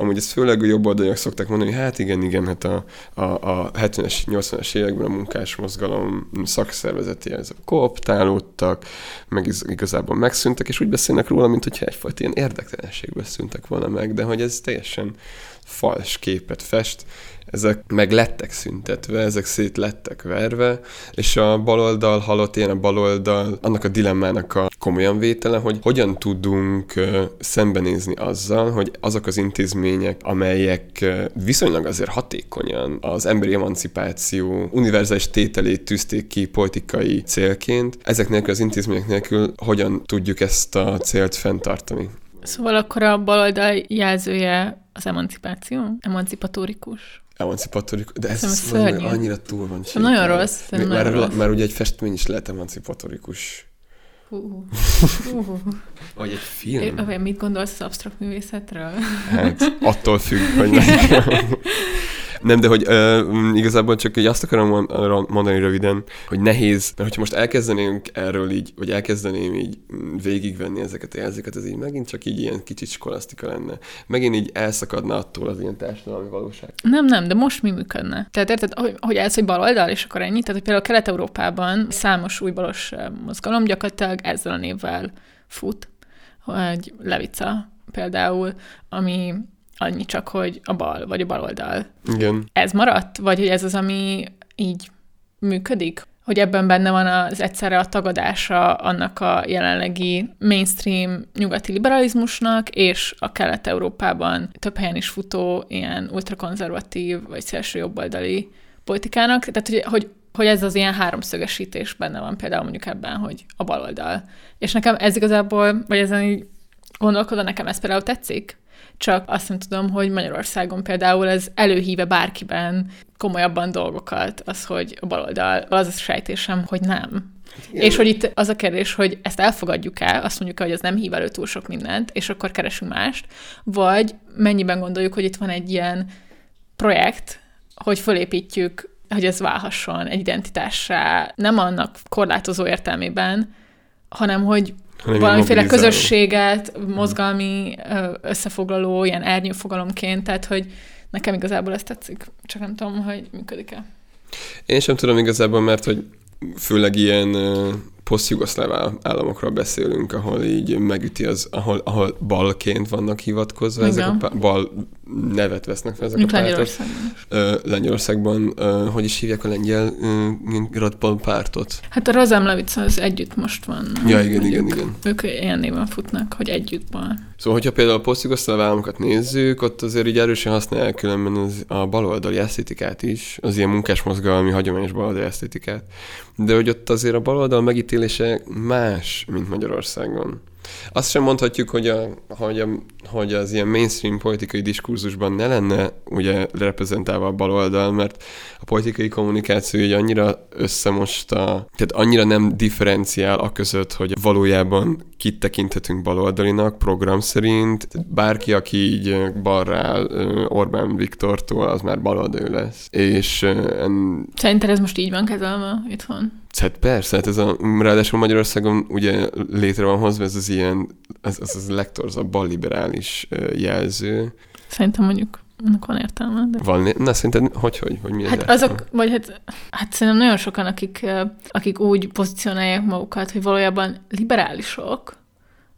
amúgy ezt főleg a jobb oldaliak szokták mondani, hogy hát igen, igen, hát a, a, a 70-es, 80-es években a munkás mozgalom szakszervezeti ezek kooptálódtak, meg igazából megszűntek, és úgy beszélnek róla, mint hogyha egyfajta ilyen érdektelenségbe szűntek volna meg, de hogy ez teljesen fals képet fest, ezek meg lettek szüntetve, ezek szét lettek verve, és a baloldal halott ilyen a baloldal, annak a dilemmának a komolyan vétele, hogy hogyan tudunk szembenézni azzal, hogy azok az intézmények, amelyek viszonylag azért hatékonyan az emberi emancipáció univerzális tételét tűzték ki politikai célként. Ezek nélkül az intézmények nélkül hogyan tudjuk ezt a célt fenntartani? Szóval akkor a baloldal jelzője az emancipáció? Emancipatórikus? Emancipatórikus, de ez szörnyű. annyira túl van Szerintem nagyon sétálva. rossz, Már, nagyon már, rossz. már ugye egy festmény is lehet emancipatórikus. Hú. Hú. Vagy egy film. É, mit gondolsz az absztrakt művészetről? Hát attól függ, hogy. Nem, de hogy uh, igazából csak így azt akarom mondani röviden, hogy nehéz, mert hogyha most elkezdenénk erről így, vagy elkezdeném így mm, végigvenni ezeket a jelzőket, ez így megint csak így ilyen kicsit skolasztika lenne. Megint így elszakadna attól az ilyen társadalmi valóság. Nem, nem, de most mi működne? Tehát érted, hogy, hogy ez, hogy baloldal, és akkor ennyi? Tehát hogy például Kelet-Európában számos új balos mozgalom gyakorlatilag ezzel a névvel fut. Egy Levica például, ami annyi csak, hogy a bal, vagy a baloldal. Igen. Ez maradt? Vagy hogy ez az, ami így működik? Hogy ebben benne van az egyszerre a tagadása annak a jelenlegi mainstream nyugati liberalizmusnak, és a Kelet-Európában több helyen is futó ilyen ultrakonzervatív vagy szélső jobboldali politikának. Tehát, hogy, hogy hogy ez az ilyen háromszögesítés benne van például mondjuk ebben, hogy a baloldal. És nekem ez igazából, vagy ezen így gondolkodva, nekem ez például tetszik, csak azt nem tudom, hogy Magyarországon például ez előhíve bárkiben komolyabban dolgokat, az, hogy a baloldal, az a sejtésem, hogy nem. Igen. És hogy itt az a kérdés, hogy ezt elfogadjuk el, azt mondjuk, hogy ez nem hív elő túl sok mindent, és akkor keresünk mást, vagy mennyiben gondoljuk, hogy itt van egy ilyen projekt, hogy fölépítjük, hogy ez válhasson egy identitássá, nem annak korlátozó értelmében, hanem hogy Hanem valamiféle közösséget, mozgalmi összefoglaló, ilyen ernyőfogalomként, tehát hogy nekem igazából ez tetszik, csak nem tudom, hogy működik-e. Én sem tudom igazából, mert hogy főleg ilyen poszt-jugoszláv áll- államokról beszélünk, ahol így megüti az, ahol, ahol balként vannak hivatkozva, Igen. ezek a bal nevet vesznek fel ezek Mint a pártok. Lengyelországban hogy is hívják a lengyel Radbal pártot? Hát a Razem Levica az együtt most van. Ja, igen, igen, igen. Ők ilyen néven futnak, hogy együtt bal. Szóval, hogyha például a poszt államokat nézzük, ott azért így erősen használják különben az, a baloldali esztétikát is, az ilyen munkásmozgalmi, hagyományos baloldali esztétikát, de hogy ott azért a baloldal megítélése más, mint Magyarországon. Azt sem mondhatjuk, hogy, a, hogy, a, hogy az ilyen mainstream politikai diskurzusban ne lenne ugye reprezentálva a baloldal, mert a politikai kommunikáció így annyira összemosta, tehát annyira nem differenciál a között, hogy valójában kit tekinthetünk baloldalinak program szerint. Bárki, aki így balra áll Orbán Viktortól, az már baloldali lesz. És en, Szerinted ez most így van kezelve itthon? Hát persze, hát ez a, ráadásul Magyarországon ugye létre van hozva ez az ilyen, ez, az lektorz, a balliberális jelző. Szerintem mondjuk annak van értelme. De... Van, na szerinted hogy, hogy, hogy mi az Hát értelme? azok, vagy hát, hát szerintem nagyon sokan, akik, akik úgy pozícionálják magukat, hogy valójában liberálisok,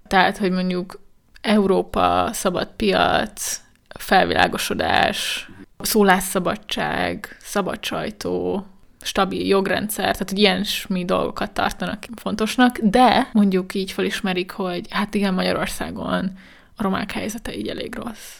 tehát, hogy mondjuk Európa, szabad piac, felvilágosodás, szólásszabadság, szabad sajtó, stabil jogrendszer, tehát hogy ilyesmi dolgokat tartanak fontosnak, de mondjuk így felismerik, hogy hát igen, Magyarországon a romák helyzete így elég rossz.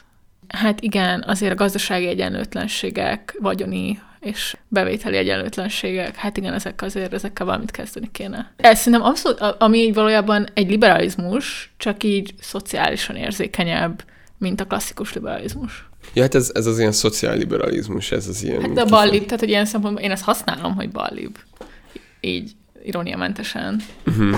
Hát igen, azért a gazdasági egyenlőtlenségek, vagyoni és bevételi egyenlőtlenségek, hát igen, ezek azért, ezekkel valamit kezdeni kéne. Ez szerintem abszolút, ami így valójában egy liberalizmus, csak így szociálisan érzékenyebb, mint a klasszikus liberalizmus. Ja, hát ez, ez az ilyen szociálliberalizmus, ez az ilyen... Hát de a ballib, tehát hogy ilyen szempontból én ezt használom, hogy ballib. Így iróniamentesen. Uh-huh.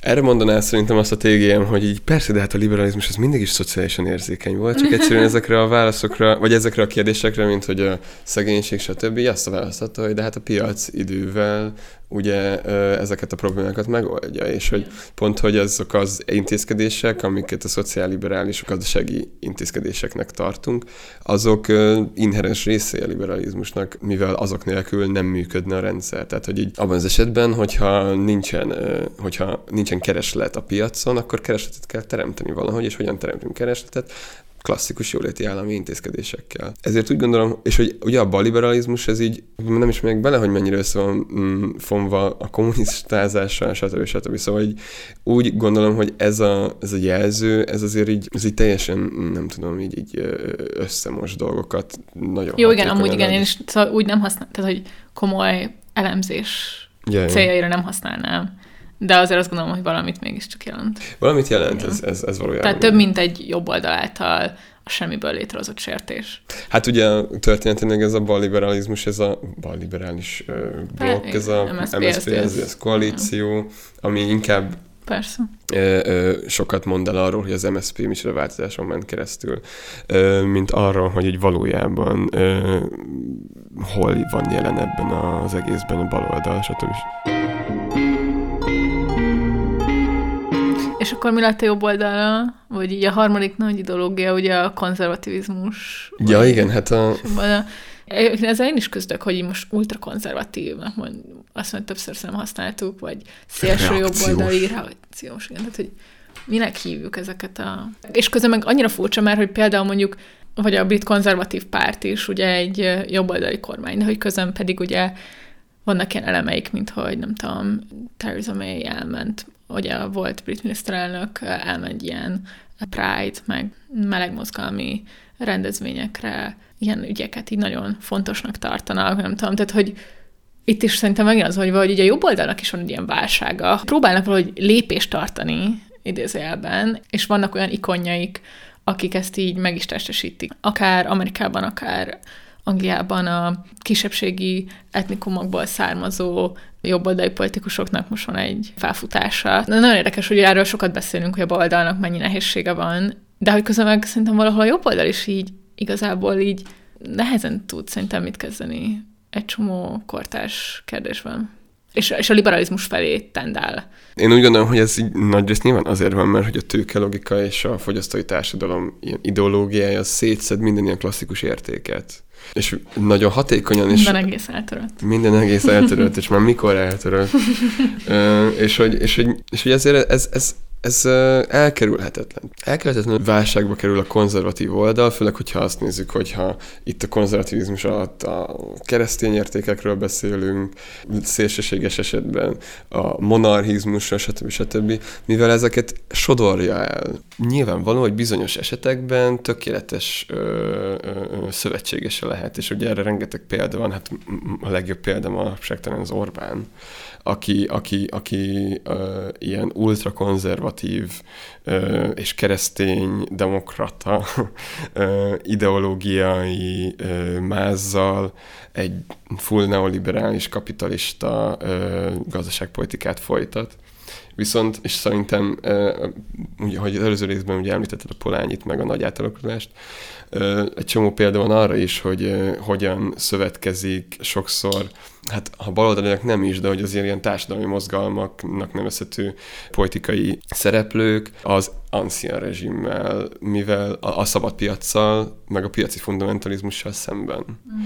Erre mondaná szerintem azt a TGM, hogy így persze, de hát a liberalizmus az mindig is szociálisan érzékeny volt, csak egyszerűen ezekre a válaszokra, vagy ezekre a kérdésekre, mint hogy a szegénység, stb. azt a választ adta, hogy de hát a piac idővel ugye ezeket a problémákat megoldja, és hogy pont, hogy azok az intézkedések, amiket a szociálliberális gazdasági intézkedéseknek tartunk, azok inherens része a liberalizmusnak, mivel azok nélkül nem működne a rendszer. Tehát, hogy így abban az esetben, hogyha nincsen, hogyha nincsen kereslet a piacon, akkor keresletet kell teremteni valahogy, és hogyan teremtünk keresletet? Klasszikus jóléti állami intézkedésekkel. Ezért úgy gondolom, és hogy ugye a balliberalizmus ez így, nem is megyek bele, hogy mennyire össze van mm, fonva a kommunistázással, stb. stb. Szóval így, úgy gondolom, hogy ez a, ez a jelző, ez azért így, ez így teljesen, nem tudom, így, így összemos dolgokat. Nagyon Jó, igen, amúgy igen, én is szóval úgy nem használom, tehát hogy komoly elemzés yeah, céljaira nem használnám. De azért azt gondolom, hogy valamit mégiscsak jelent. Valamit jelent, ez, ez, ez valójában. Tehát több, mint egy jobb oldal által a semmiből létrehozott sértés. Hát ugye történetileg ez a balliberalizmus, ez a balliberális uh, blokk, ez a MSZP, ez, ez koalíció, ami inkább Persze. Ö, ö, sokat mond el arról, hogy az MSZP micsoda változáson ment keresztül, ö, mint arról, hogy egy valójában ö, hol van jelen ebben az egészben a baloldal, stb. És akkor mi lett a jobb oldala? Vagy így a harmadik nagy ideológia, ugye a konzervativizmus? Ja, igen, hát a... Ezzel én is küzdök, hogy most ultrakonzervatív, mond, azt mondja, többször nem használtuk, vagy szélső jobb oldali reakciós, igen, tehát hogy minek hívjuk ezeket a... És közben meg annyira furcsa már, hogy például mondjuk vagy a brit konzervatív párt is ugye egy jobboldali kormány, de hogy közben pedig ugye vannak ilyen elemeik, mint hogy nem tudom, Theresa May elment ugye volt brit miniszterelnök, elmegy ilyen Pride, meg melegmozgalmi rendezvényekre, ilyen ügyeket így nagyon fontosnak tartanak, nem tudom, tehát hogy itt is szerintem megint az, hogy vagy ugye a jobb oldalnak is van egy ilyen válsága. Próbálnak valahogy lépést tartani, idézőjelben, és vannak olyan ikonjaik, akik ezt így meg is testesítik. Akár Amerikában, akár Angliában a kisebbségi etnikumokból származó jobboldali politikusoknak most van egy felfutása. De nagyon érdekes, hogy erről sokat beszélünk, hogy a baloldalnak mennyi nehézsége van, de hogy közben meg szerintem valahol a jobb oldal is így igazából így nehezen tud szerintem mit kezdeni egy csomó kortárs kérdésben. És, és a liberalizmus felé tendál. Én úgy gondolom, hogy ez így nagyrészt nyilván azért van, mert hogy a tőke logika és a fogyasztói társadalom ilyen ideológiája szétszed minden ilyen klasszikus értéket. És nagyon hatékonyan is... Minden egész eltörött. Minden egész eltörött, és már mikor eltörött. és, hogy, és, hogy, és hogy ezért ez, ez, ez elkerülhetetlen. Elkerülhetetlen válságba kerül a konzervatív oldal, főleg, hogyha azt nézzük, hogyha itt a konzervativizmus alatt a keresztény értékekről beszélünk, szélsőséges esetben a monarchizmusra, stb. stb. Mivel ezeket sodorja el. Nyilvánvaló, hogy bizonyos esetekben tökéletes ö, ö, szövetségese lehet, és ugye erre rengeteg példa van, hát a legjobb példa ma talán az Orbán, aki, aki, aki ö, ilyen ultrakonzervatív ö, és keresztény demokrata ideológiai mázzal egy full neoliberális kapitalista gazdaságpolitikát folytat. Viszont, és szerintem, ugye, hogy az előző részben ugye említetted a Polányit, meg a nagy átalakulást, egy csomó példa van arra is, hogy hogyan szövetkezik sokszor, hát ha baloldaliak nem is, de hogy az ilyen társadalmi mozgalmaknak nevezhető politikai szereplők az ancien rezsimmel, mivel a, a szabad piaccal, meg a piaci fundamentalizmussal szemben. Mm.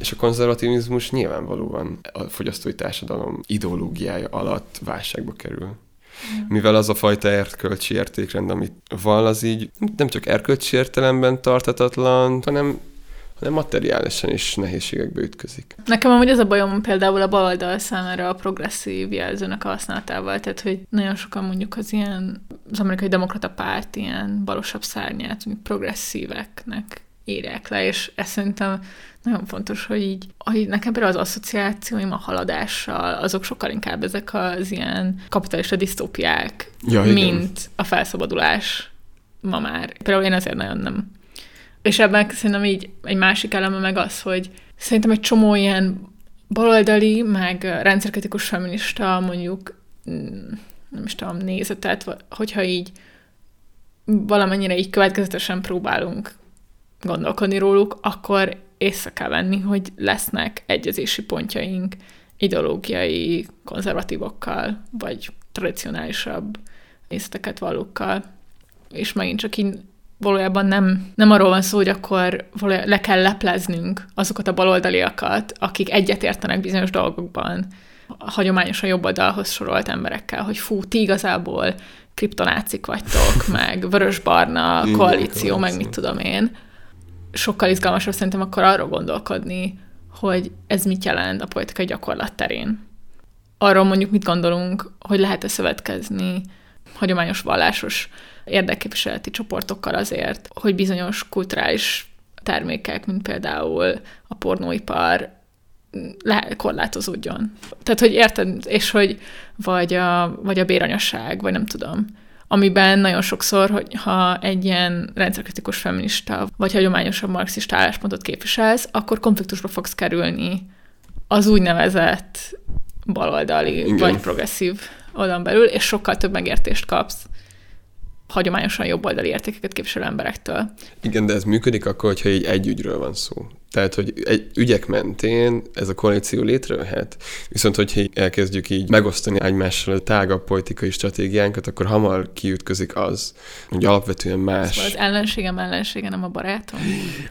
És a konzervativizmus nyilvánvalóan a fogyasztói társadalom ideológiája alatt válságba kerül. Mivel az a fajta erkölcsi értékrend, amit van, az így nem csak erkölcsi értelemben tartatatlan, hanem hanem materiálisan is nehézségekbe ütközik. Nekem amúgy ez a bajom például a baloldal számára a progresszív jelzőnek a használatával, tehát hogy nagyon sokan mondjuk az ilyen, az amerikai demokrata párt ilyen balosabb szárnyát, mondjuk progresszíveknek írják le, és ez szerintem nagyon fontos, hogy így, hogy nekem például az asszociációim a haladással, azok sokkal inkább ezek az ilyen kapitalista disztópiák, ja, mint a felszabadulás ma már. Például én ezért nagyon nem. És ebben szerintem így egy másik eleme meg az, hogy szerintem egy csomó ilyen baloldali, meg rendszerkritikus feminista mondjuk mm, nem is tudom, nézetet, hogyha így valamennyire így következetesen próbálunk gondolkodni róluk, akkor észre kell venni, hogy lesznek egyezési pontjaink ideológiai konzervatívokkal, vagy tradicionálisabb nézeteket valókkal. És megint csak így valójában nem, nem arról van szó, hogy akkor le kell lepleznünk azokat a baloldaliakat, akik egyetértenek bizonyos dolgokban, a hagyományosan jobb oldalhoz sorolt emberekkel, hogy fú, ti igazából kriptonácik vagytok, meg vörös-barna koalíció, meg mit tudom én. Sokkal izgalmasabb szerintem akkor arról gondolkodni, hogy ez mit jelent a politikai gyakorlat terén. Arról mondjuk mit gondolunk, hogy lehet-e szövetkezni hagyományos vallásos érdekképviseleti csoportokkal azért, hogy bizonyos kulturális termékek, mint például a pornóipar le- korlátozódjon. Tehát, hogy érted, és hogy vagy a, vagy a béranyasság, vagy nem tudom, amiben nagyon sokszor, hogy ha egy ilyen rendszerkritikus feminista, vagy hagyományosabb marxista álláspontot képviselsz, akkor konfliktusba fogsz kerülni az úgynevezett baloldali. Igen. vagy progresszív oldalon belül, és sokkal több megértést kapsz hagyományosan jobboldali értékeket képviselő emberektől. Igen, de ez működik akkor, hogyha így egy ügyről van szó. Tehát, hogy egy ügyek mentén ez a koalíció létrejöhet. Viszont, hogyha elkezdjük így megosztani egymással a tágabb politikai stratégiánkat, akkor hamar kiütközik az, hogy alapvetően más. Szóval az ellenségem ellensége, nem a barátom.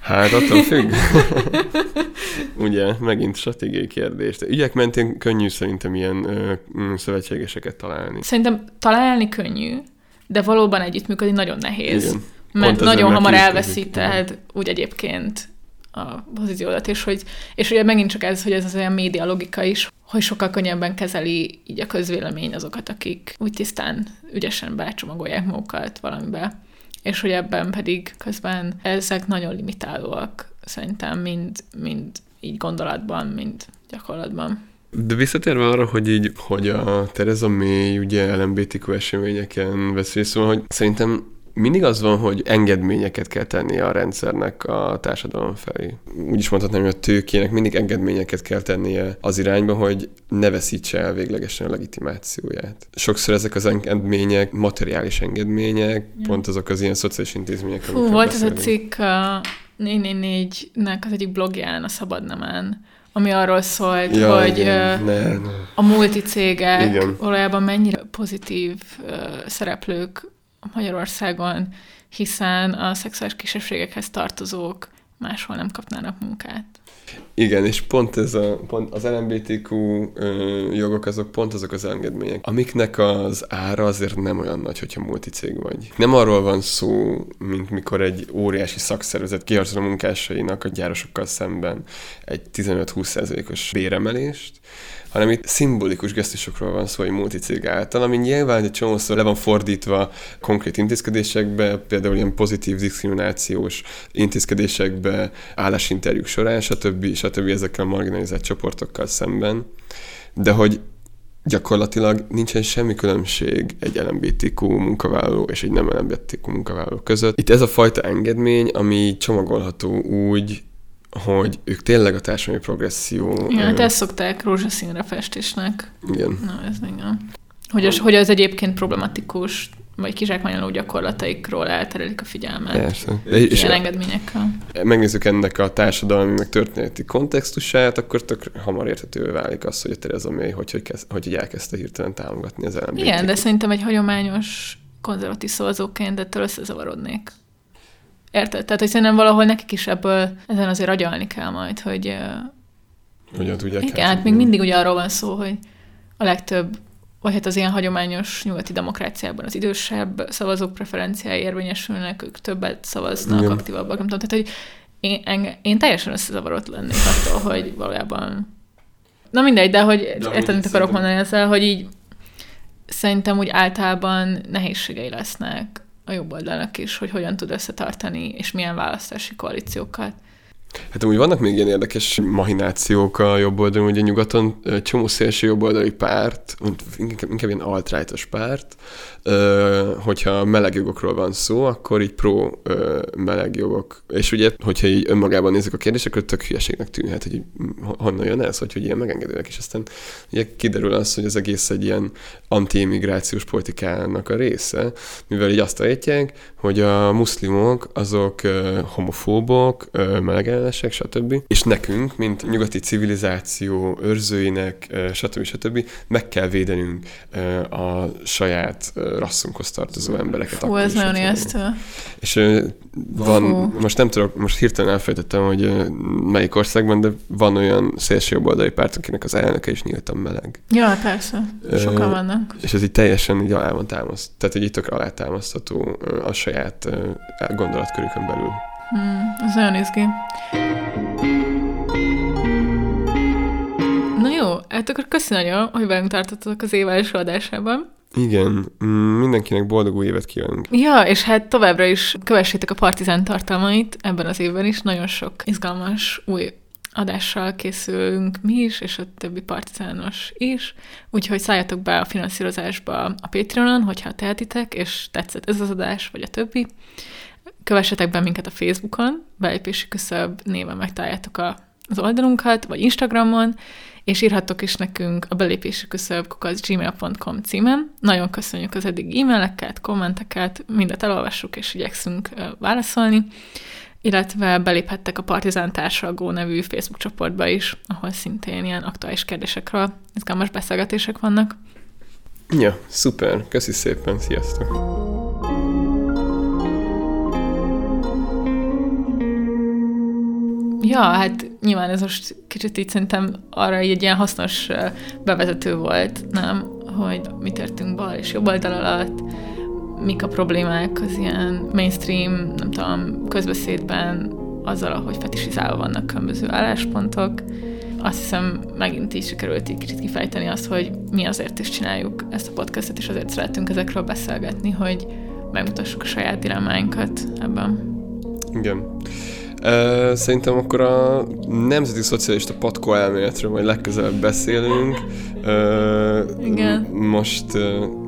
Hát attól függ. Ugye, megint stratégiai kérdés. De ügyek mentén könnyű szerintem ilyen ö, mm, szövetségeseket találni. Szerintem találni könnyű, de valóban együttműködni nagyon nehéz. Igen. Mert Pont nagyon hamar elveszíted úgy egyébként a pozíciódat, és hogy és ugye megint csak ez, hogy ez az olyan média logika is, hogy sokkal könnyebben kezeli így a közvélemény azokat, akik úgy tisztán, ügyesen becsomagolják magukat valamibe, és hogy ebben pedig közben ezek nagyon limitálóak szerintem mind, mind így gondolatban, mind gyakorlatban. De visszatérve arra, hogy így, hogy a Tereza May ugye LMBTQ eseményeken vesz részt, szóval, hogy szerintem mindig az van, hogy engedményeket kell tennie a rendszernek a társadalom felé. Úgy is mondhatnám, hogy a tőkének mindig engedményeket kell tennie az irányba, hogy ne veszítse el véglegesen a legitimációját. Sokszor ezek az engedmények materiális engedmények, pont azok az ilyen szociális intézmények, Fú, volt ez a cikk a 444-nek az egyik blogján, a Szabadnemen, ami arról szólt, Ja, hogy igen, ne, ne. a multicégek Igen. valójában mennyire pozitív ö, szereplők Magyarországon, hiszen a szexuális kisebbségekhez tartozók máshol nem kapnának munkát. Igen, és pont ez a, pont az LMBTQ ö, jogok azok pont azok az engedmények, amiknek az ára azért nem olyan nagy, hogyha multicég vagy. Nem arról van szó, mint mikor egy óriási szakszervezet kiharcol a munkásainak a gyárosokkal szemben egy 15-20%-os béremelést, hanem itt szimbolikus gesztusokról van szó egy multicég által, ami nyilván egy csomószor le van fordítva konkrét intézkedésekbe, például ilyen pozitív diszkriminációs intézkedésekbe, állásinterjúk során, stb. stb. ezekkel a marginalizált csoportokkal szemben, de hogy gyakorlatilag nincsen semmi különbség egy LMBTQ munkavállaló és egy nem LMBTQ munkavállaló között. Itt ez a fajta engedmény, ami csomagolható úgy, hogy ők tényleg a társadalmi progresszió... Igen, hát ezt szokták rózsaszínre festésnek. igen. Na, ez igen. Hogy az, hogy az egyébként problematikus, vagy kizsákmányoló gyakorlataikról elterelik a figyelmet. Persze. De, és Ilyen engedményekkel. megnézzük ennek a társadalmi, meg történeti kontextusát, akkor tök hamar érthetővé válik az, hogy a Tereza May hogy, hogy, kezd, hogy, hogy elkezdte hirtelen támogatni az LMBTQ. Igen, de szerintem egy hagyományos konzervatív szavazóként ettől összezavarodnék. Érted? Tehát, hogy szerintem valahol nekik is ebből ezen azért agyalni kell majd, hogy Hogyan tudják igen, hát még mindig ugye arról van szó, hogy a legtöbb, vagy hát az ilyen hagyományos nyugati demokráciában az idősebb szavazók preferenciái érvényesülnek, ők többet szavaznak, Igen. aktívabbak, nem tudom. Tehát, hogy én, enge, én teljesen összezavarott lennék attól, hogy valójában... Na mindegy, de hogy érted, mit akarok mondani ezzel, hogy így szerintem úgy általában nehézségei lesznek a jobb oldalnak is, hogy hogyan tud összetartani, és milyen választási koalíciókat. Hát úgy vannak még ilyen érdekes mahinációk a jobb oldalon, ugye nyugaton csomó szélső jobboldali párt, inkább, inkább ilyen alt párt, hogyha melegjogokról van szó, akkor így pro melegjogok. És ugye, hogyha így önmagában nézzük a kérdést, akkor tök hülyeségnek tűnhet, hogy honnan jön ez, hogy, hogy ilyen megengedőek, és aztán ugye kiderül az, hogy az egész egy ilyen anti-immigrációs politikának a része, mivel így azt állítják, hogy a muszlimok azok homofóbok, ö, képtelenség, stb. És nekünk, mint nyugati civilizáció őrzőinek, stb. stb. meg kell védenünk a saját rasszunkhoz tartozó embereket. Fú, ez nagyon ijesztő. És van, Fú. most nem tudok, most hirtelen elfejtettem, hogy melyik országban, de van olyan szélsőjobboldali párt, akinek az elnöke is nyíltan meleg. Ja, persze. Sokan vannak. És ez így teljesen így alá van támaszt. Tehát, hogy itt alátámasztható a saját gondolatkörükön belül. Hmm, ez nagyon izgi. Na jó, hát akkor köszi nagyon, hogy velünk tartottatok az év első adásában. Igen, mm, mindenkinek boldog új évet kívánunk. Ja, és hát továbbra is kövessétek a Partizán tartalmait ebben az évben is. Nagyon sok izgalmas új adással készülünk mi is, és a többi partizános is, úgyhogy szálljatok be a finanszírozásba a Patreonon, hogyha tehetitek, és tetszett ez az adás, vagy a többi. Kövessetek be minket a Facebookon, belépési küszöbb néven megtaláljátok a, az oldalunkat, vagy Instagramon, és írhattok is nekünk a belépési küszöbb gmail.com címen. Nagyon köszönjük az eddig e-maileket, kommenteket, mindet elolvassuk, és igyekszünk válaszolni illetve beléphettek a Partizán Társalgó nevű Facebook csoportba is, ahol szintén ilyen aktuális kérdésekről izgalmas beszélgetések vannak. Ja, szuper, köszi szépen, sziasztok! Ja, hát nyilván ez most kicsit így szerintem arra egy ilyen hasznos bevezető volt, nem? Hogy mit értünk bal és jobb oldal alatt, mik a problémák az ilyen mainstream, nem tudom, közbeszédben azzal, ahogy fetisizálva vannak különböző álláspontok. Azt hiszem, megint így sikerült így kicsit kifejteni azt, hogy mi azért is csináljuk ezt a podcastet, és azért szeretünk ezekről beszélgetni, hogy megmutassuk a saját dilemmáinkat ebben. Igen. Szerintem akkor a nemzeti szocialista patkó elméletről majd legközelebb beszélünk. Igen. Most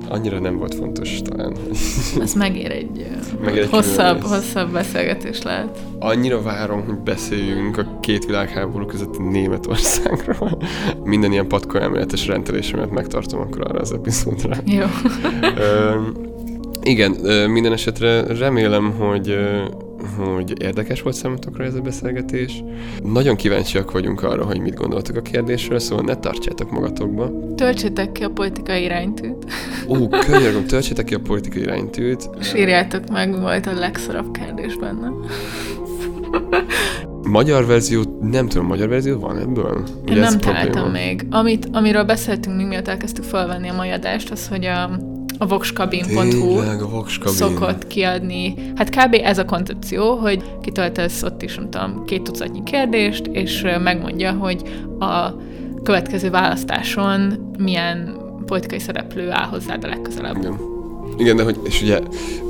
annyira nem volt fontos talán. Ez megér egy, megér egy hosszabb, hosszabb beszélgetés lehet. Annyira várom, hogy beszéljünk a két világháború közötti Németországról. Minden ilyen patkó elméletes rendelésemet megtartom akkor arra az epizódra. Jó. igen, minden esetre remélem, hogy hogy érdekes volt számotokra ez a beszélgetés. Nagyon kíváncsiak vagyunk arra, hogy mit gondoltak a kérdésről, szóval ne tartsátok magatokba. Töltsétek ki a politikai iránytűt. Ó, könyörgöm, töltsétek ki a politikai iránytűt. És írjátok meg, mi volt a legszarabb kérdés benne. Magyar verzió, nem tudom, magyar verzió van ebből? Én Ugye nem találtam még. Amit, amiről beszéltünk még miatt elkezdtük felvenni a mai adást, az, hogy a a voxkabin.hu szokott kiadni. Hát kb. ez a koncepció, hogy kitöltesz ott is, nem tudom, két tucatnyi kérdést, és megmondja, hogy a következő választáson milyen politikai szereplő áll hozzád a legközelebb. Igen. Igen, de hogy, és ugye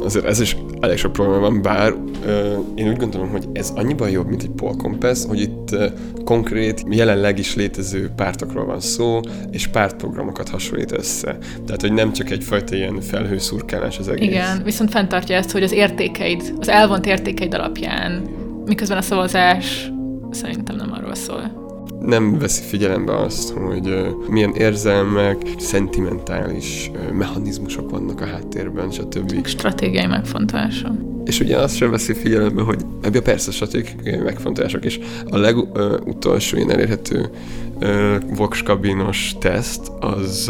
azért ez is elég sok probléma van, bár ö, én úgy gondolom, hogy ez annyiban jobb, mint egy polkompesz, hogy itt ö, konkrét, jelenleg is létező pártokról van szó, és pártprogramokat hasonlít össze. Tehát, hogy nem csak egyfajta ilyen felhőszurkálás az egész. Igen, viszont fenntartja ezt, hogy az értékeid, az elvont értékeid alapján, miközben a szavazás szerintem nem arról szól nem veszi figyelembe azt, hogy milyen érzelmek, szentimentális mechanizmusok vannak a háttérben, stb. Stratégiai megfontolása. És ugye azt sem veszi figyelembe, hogy ebben persze stratégiai megfontolások is. A legutolsó ilyen elérhető Vox kabinos teszt az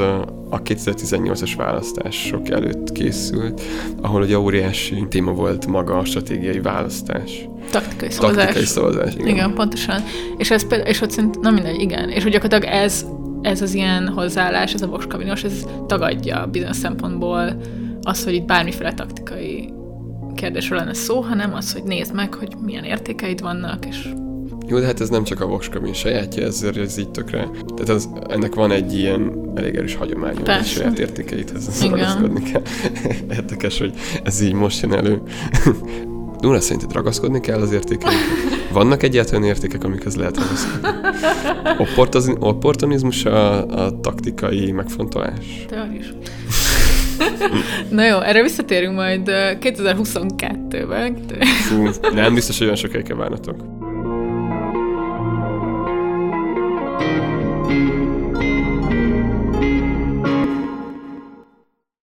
a 2018-as választások előtt készült, ahol egy óriási téma volt maga a stratégiai választás. Taktikai szavazás. Taktikai szavazás, igen. Igen, pontosan. És, ez például, és ott szerint, na mindegy, igen. És hogy gyakorlatilag ez, ez az ilyen hozzáállás, ez a Vox kabinos, ez tagadja bizonyos szempontból az, hogy itt bármiféle taktikai kérdésről lenne szó, hanem az, hogy nézd meg, hogy milyen értékeid vannak, és jó, de hát ez nem csak a Voxkabin sajátja, ezért ez így tökre. Tehát az, ennek van egy ilyen elég erős hagyomány, hogy saját értékeithez ragaszkodni kell. Érdekes, hogy ez így most jön elő. Duna, szerinted ragaszkodni kell az értékeikhez? Vannak egyáltalán értékek, amikhez lehet ragaszkodni? Opportunizmus a, a taktikai megfontolás? Na jó, erre visszatérünk majd 2022-ben. Fú, nem biztos, hogy olyan sokáig kell várnatok.